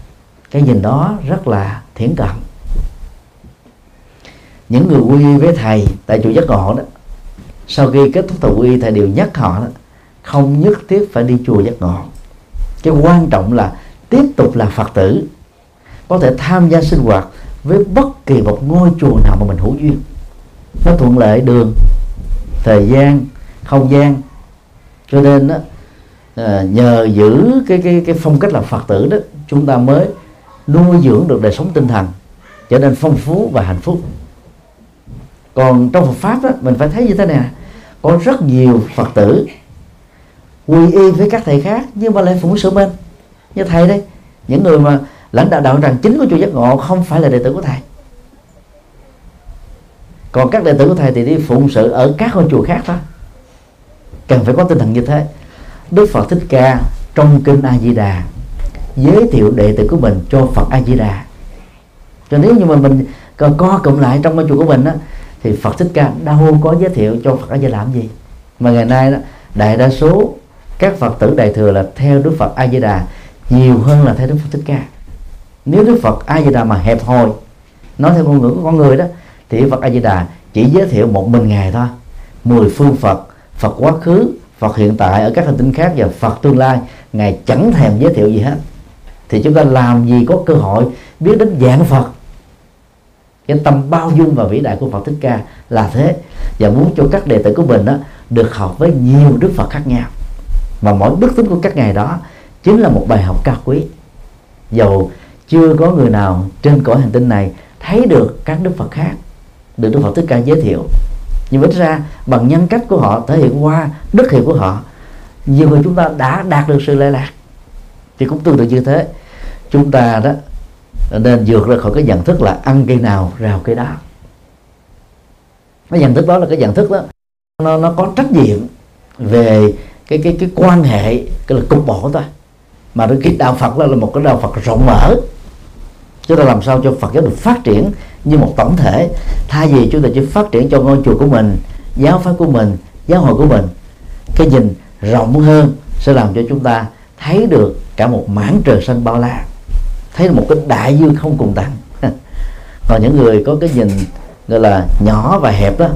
Cái nhìn đó rất là thiển cận. Những người quy y với thầy tại chùa giác ngộ đó sau khi kết thúc thời quy y thầy đều nhắc họ đó, không nhất thiết phải đi chùa giác ngộ. Cái quan trọng là tiếp tục là phật tử. Có thể tham gia sinh hoạt với bất kỳ một ngôi chùa nào mà mình hữu duyên. Nó thuận lợi đường thời gian không gian. Cho nên đó, à, nhờ giữ cái cái cái phong cách là phật tử đó chúng ta mới nuôi dưỡng được đời sống tinh thần trở nên phong phú và hạnh phúc. Còn trong Phật pháp đó, mình phải thấy như thế này có rất nhiều Phật tử quy y với các thầy khác nhưng mà lại phụng sự bên như thầy đây những người mà lãnh đạo đạo tràng chính của chùa giác ngộ không phải là đệ tử của thầy còn các đệ tử của thầy thì đi phụng sự ở các ngôi chùa khác thôi cần phải có tinh thần như thế. Đức phật thích ca trong kinh a di đà giới thiệu đệ tử của mình cho phật a di đà cho nếu như mà mình co, cộng lại trong ngôi chùa của mình á thì phật thích ca đâu có giới thiệu cho phật a di đà làm gì. Mà ngày nay đó đại đa số các phật tử đại thừa là theo đức phật a di đà nhiều hơn là theo đức phật thích ca. Nếu đức phật a di đà mà hẹp hòi nói theo ngôn ngữ của con người đó thì phật a di đà chỉ giới thiệu một mình ngài thôi. Mười phương phật phật quá khứ, phật hiện tại ở các hành tinh khác và phật tương lai, ngài chẳng thèm giới thiệu gì hết. Thì chúng ta làm gì có cơ hội biết đến dạng phật? Cái tâm bao dung và vĩ đại của phật thích ca là thế. Và muốn cho các đệ tử của mình đó được học với nhiều đức phật khác nhau. Và mỗi đức tính của các ngài đó chính là một bài học cao quý. Dầu chưa có người nào trên cõi hành tinh này thấy được các đức phật khác được đức phật thích ca giới thiệu. Nhưng ít ra bằng nhân cách của họ thể hiện qua đức hiệu của họ nhiều người chúng ta đã đạt được sự lệ lạc. Thì cũng tương tự như thế. Chúng ta đó nên vượt ra khỏi cái nhận thức là ăn cây nào rào cây đó. Cái nhận thức đó là cái nhận thức đó nó nó có trách nhiệm về cái cái cái quan hệ cái là cục bộ thôi. Mà cái đạo Phật là, là một cái đạo Phật rộng mở chúng ta làm sao cho Phật giáo được phát triển như một tổng thể? Thay vì chúng ta chỉ phát triển cho ngôi chùa của mình, giáo pháp của mình, giáo hội của mình, cái nhìn rộng hơn sẽ làm cho chúng ta thấy được cả một mảng trời xanh bao la, thấy một cái đại dương không cùng tận <laughs> còn những người có cái nhìn gọi là nhỏ và hẹp đó,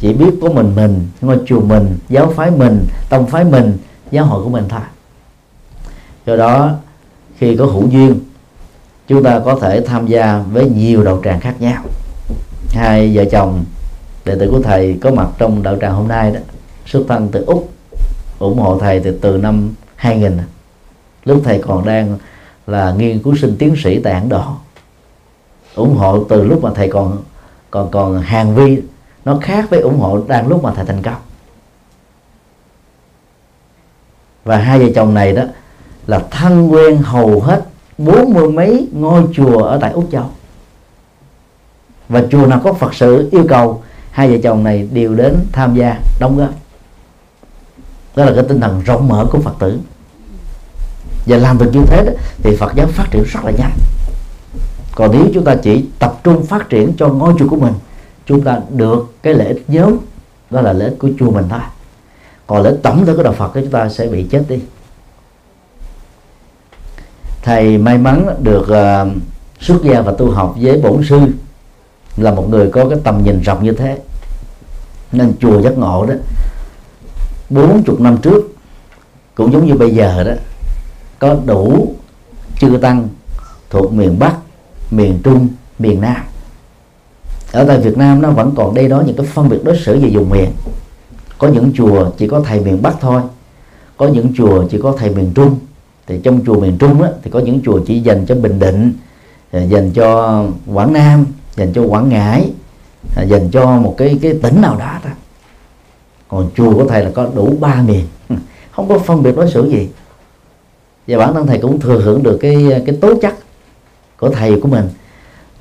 chỉ biết có mình mình, ngôi chùa mình, giáo phái mình, tông phái mình, giáo hội của mình thôi. Do đó, khi có hữu duyên chúng ta có thể tham gia với nhiều đạo tràng khác nhau. Hai vợ chồng, đệ tử của thầy có mặt trong đạo tràng hôm nay đó, xuất thân từ úc, ủng hộ thầy từ từ năm 2000 lúc thầy còn đang là nghiên cứu sinh tiến sĩ tại Ấn Độ ủng hộ từ lúc mà thầy còn còn còn hàng vi, nó khác với ủng hộ đang lúc mà thầy thành công. Và hai vợ chồng này đó là thân quen hầu hết bốn mươi mấy ngôi chùa ở tại úc châu. Và chùa nào có phật sự yêu cầu hai vợ chồng này đều đến tham gia đóng góp. Đó là cái tinh thần rộng mở của phật tử. Và làm được như thế đó, thì phật giáo phát triển rất là nhanh. Còn nếu chúng ta chỉ tập trung phát triển cho ngôi chùa của mình chúng ta được cái lợi ích nhóm đó là lợi ích của chùa mình thôi. Còn lợi ích tổng thể của đạo phật thì chúng ta sẽ bị chết đi thầy may mắn được uh, xuất gia và tu học với bổn sư. Là một người có cái tầm nhìn rộng như thế. Nên chùa giác ngộ đó bốn chục năm trước cũng giống như bây giờ đó có đủ chư tăng thuộc miền bắc miền trung miền nam. Ở tại Việt Nam nó vẫn còn đây đó những cái phân biệt đối xử về vùng miền. Có những chùa chỉ có thầy miền Bắc thôi có những chùa chỉ có thầy miền Trung thì trong chùa miền Trung á, thì có những chùa chỉ dành cho Bình Định à, dành cho Quảng Nam dành cho Quảng Ngãi à, dành cho một cái cái tỉnh nào đó đó còn chùa của thầy là có đủ ba miền. <laughs> Không có phân biệt đối xử gì. Và bản thân thầy cũng thừa hưởng được cái cái tố chất của thầy của mình.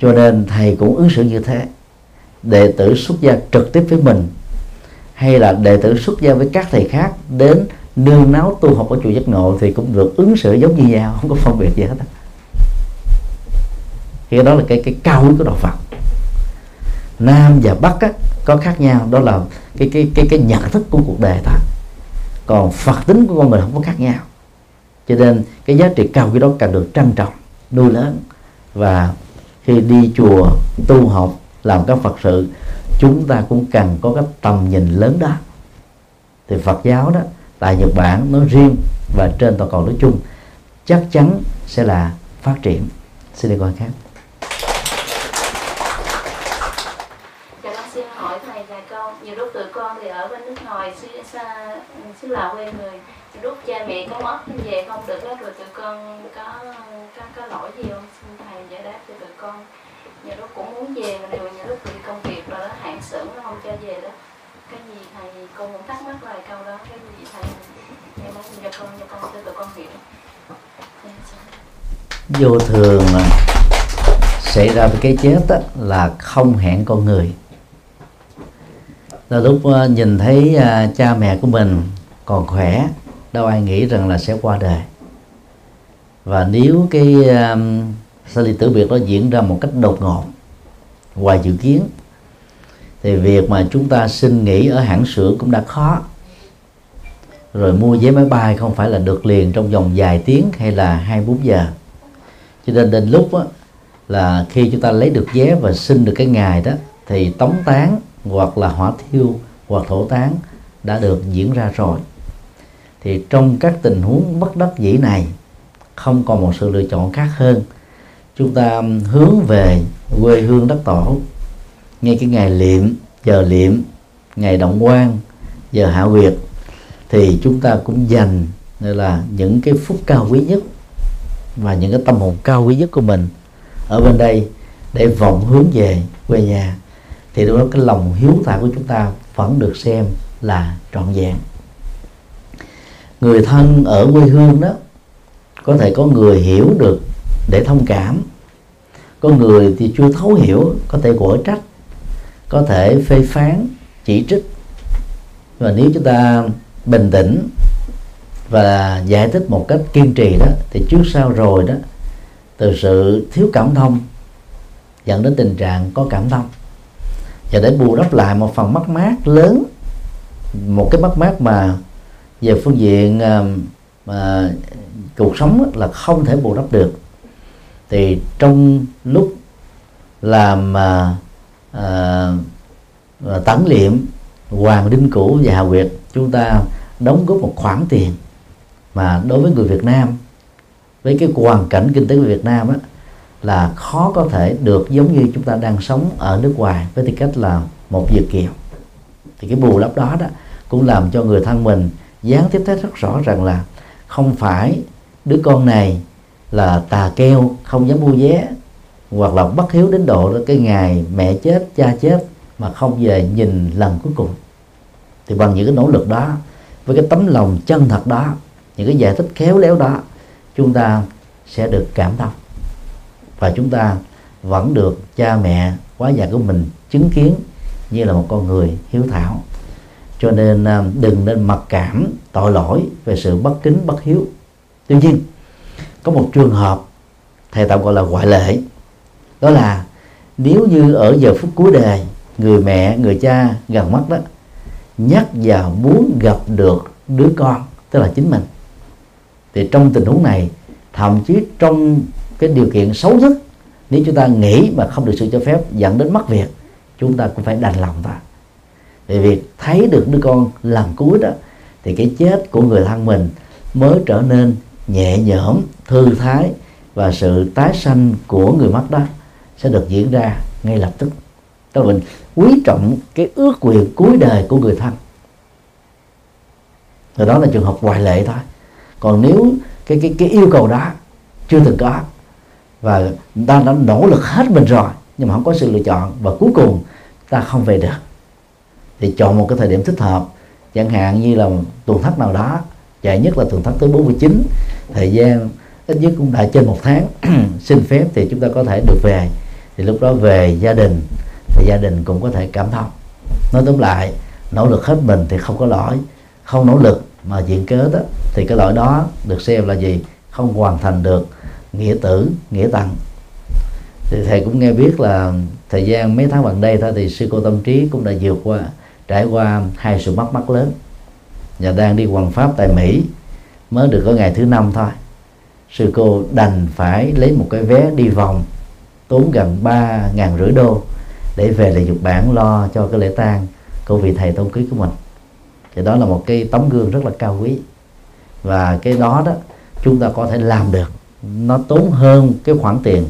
Cho nên thầy cũng ứng xử như thế. Đệ tử xuất gia trực tiếp với mình hay là đệ tử xuất gia với các thầy khác đến nương náu tu học ở chùa giác ngộ thì cũng được ứng xử giống như nhau không có phân biệt gì hết thì đó là cái cái cao quý của đạo Phật. Nam và Bắc á, có khác nhau đó là cái cái cái cái nhận thức của cuộc đời ta. Còn Phật tính của con người không có khác nhau. Cho nên cái giá trị cao quý đó càng được trân trọng nuôi lớn. Và khi đi chùa tu học làm các Phật sự chúng ta cũng cần có cái tầm nhìn lớn đó. Thì Phật giáo đó tại Nhật Bản nói riêng và trên toàn cầu nói chung chắc chắn sẽ là phát triển xin đi coi khác. Chào bác xin hỏi thầy vài câu Nhiều lúc tụi con thì ở bên nước ngoài xứ, xa, xứ Lào quê người lúc cha mẹ có mất về không được đó Rồi tụi con có Cái gì thầy con cũng thắc mắc vài câu đó Cái gì? Thầy em muốn cho con cho con cho tụi con hiểu. Vô thường xảy ra với cái chết đó, là không hẹn con người. Là lúc ờ, nhìn thấy ờ, cha mẹ của mình còn khỏe đâu ai nghĩ rằng là sẽ qua đời. Và nếu cái um, sinh ly tử biệt đó diễn ra một cách đột ngột ngoài dự kiến thì việc mà chúng ta xin nghỉ ở hãng sữa cũng đã khó. Rồi mua vé máy bay không phải là được liền trong vòng vài tiếng hay là hai bốn giờ. Cho nên đến lúc đó, là khi chúng ta lấy được vé và xin được cái ngày đó thì tống tán hoặc là hỏa thiêu hoặc thổ tán đã được diễn ra rồi. Thì trong các tình huống bất đắc dĩ này không còn một sự lựa chọn khác hơn. Chúng ta hướng về quê hương đất tổ ngay cái ngày liệm, giờ liệm, ngày động quan, giờ hạ quyệt thì chúng ta cũng dành nên là những cái phút cao quý nhất và những cái tâm hồn cao quý nhất của mình ở bên đây để vọng hướng về quê nhà. Thì lúc đó cái lòng hiếu thảo của chúng ta vẫn được xem là trọn vẹn. Người thân ở quê hương đó, có thể có người hiểu được để thông cảm. Có người thì chưa thấu hiểu, có thể quở trách có thể phê phán chỉ trích. Và nếu chúng ta bình tĩnh và giải thích một cách kiên trì đó, thì trước sau rồi đó, từ sự thiếu cảm thông dẫn đến tình trạng có cảm thông. Và để bù đắp lại một phần mất mát lớn, một cái mất mát mà về phương diện um, mà cuộc sống là không thể bù đắp được, thì trong lúc làm à, uh, tấn liệm hoàng đinh cũ và hà quyệt chúng ta đóng góp một khoản tiền mà đối với người Việt Nam với cái hoàn cảnh kinh tế của Việt Nam á, là khó có thể được giống như chúng ta đang sống ở nước ngoài với tư cách là một việt kiều. Thì cái bù lấp đó đó cũng làm cho người thân mình gián tiếp thấy rất rõ rằng là không phải đứa con này là tà keo không dám mua vé hoặc là bất hiếu đến độ đó cái ngày mẹ chết, cha chết mà không về nhìn lần cuối cùng. Thì bằng những cái nỗ lực đó, với cái tấm lòng chân thật đó, những cái giải thích khéo léo đó, chúng ta sẽ được cảm thông. Và chúng ta vẫn được cha mẹ quá già của mình chứng kiến như là một con người hiếu thảo. Cho nên à, đừng nên mặc cảm, tội lỗi về sự bất kính, bất hiếu. Tuy nhiên, có một trường hợp thầy tạm gọi là ngoại lệ đó là nếu như ở giờ phút cuối đời, người mẹ, người cha gần mất đó, nhắc và muốn gặp được đứa con, tức là chính mình, thì trong tình huống này, thậm chí trong cái điều kiện xấu nhất, nếu chúng ta nghĩ mà không được sự cho phép dẫn đến mất việc, chúng ta cũng phải đành lòng ta. Vì việc thấy được đứa con lần cuối đó, thì cái chết của người thân mình mới trở nên nhẹ nhõm, thư thái và sự tái sanh của người mất đó sẽ được diễn ra ngay lập tức. Tức là mình quý trọng cái ước nguyện cuối đời của người thân. Rồi đó là trường hợp ngoại lệ thôi. Còn nếu cái cái cái yêu cầu đó chưa từng có và ta đã nỗ lực hết mình rồi, nhưng mà không có sự lựa chọn và cuối cùng ta không về được, thì chọn một cái thời điểm thích hợp. Chẳng hạn như là tuần thất nào đó, dài nhất là tuần thất tới 49 thời gian ít nhất cũng đã trên một tháng. <clears throat> Xin phép thì chúng ta có thể được về thì lúc đó về gia đình, thì gia đình cũng có thể cảm thông. Nói tóm lại, nỗ lực hết mình thì không có lỗi. Không nỗ lực mà diện cớ đó, thì cái lỗi đó được xem là gì? Không hoàn thành được nghĩa tử, nghĩa tăng. Thì thầy cũng nghe biết là thời gian mấy tháng gần đây thôi thì sư cô tâm trí cũng đã vượt qua, trải qua hai sự mất mát lớn. Và đang đi hoàn pháp tại mỹ, mới được có ngày thứ năm thôi. Sư cô đành phải lấy một cái vé đi vòng tốn gần ba ngàn rưỡi đô để về lại Nhật Bản lo cho cái lễ tang của vị thầy tôn quý của mình. Thì đó là một cái tấm gương rất là cao quý. Và cái đó đó chúng ta có thể làm được. Nó tốn hơn cái khoản tiền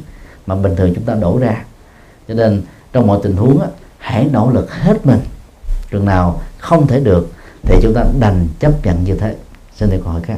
mà bình thường chúng ta đổ ra. Cho nên trong mọi tình huống á, hãy nỗ lực hết mình. Chừng nào không thể được thì chúng ta đành chấp nhận như thế. Xin được hỏi khác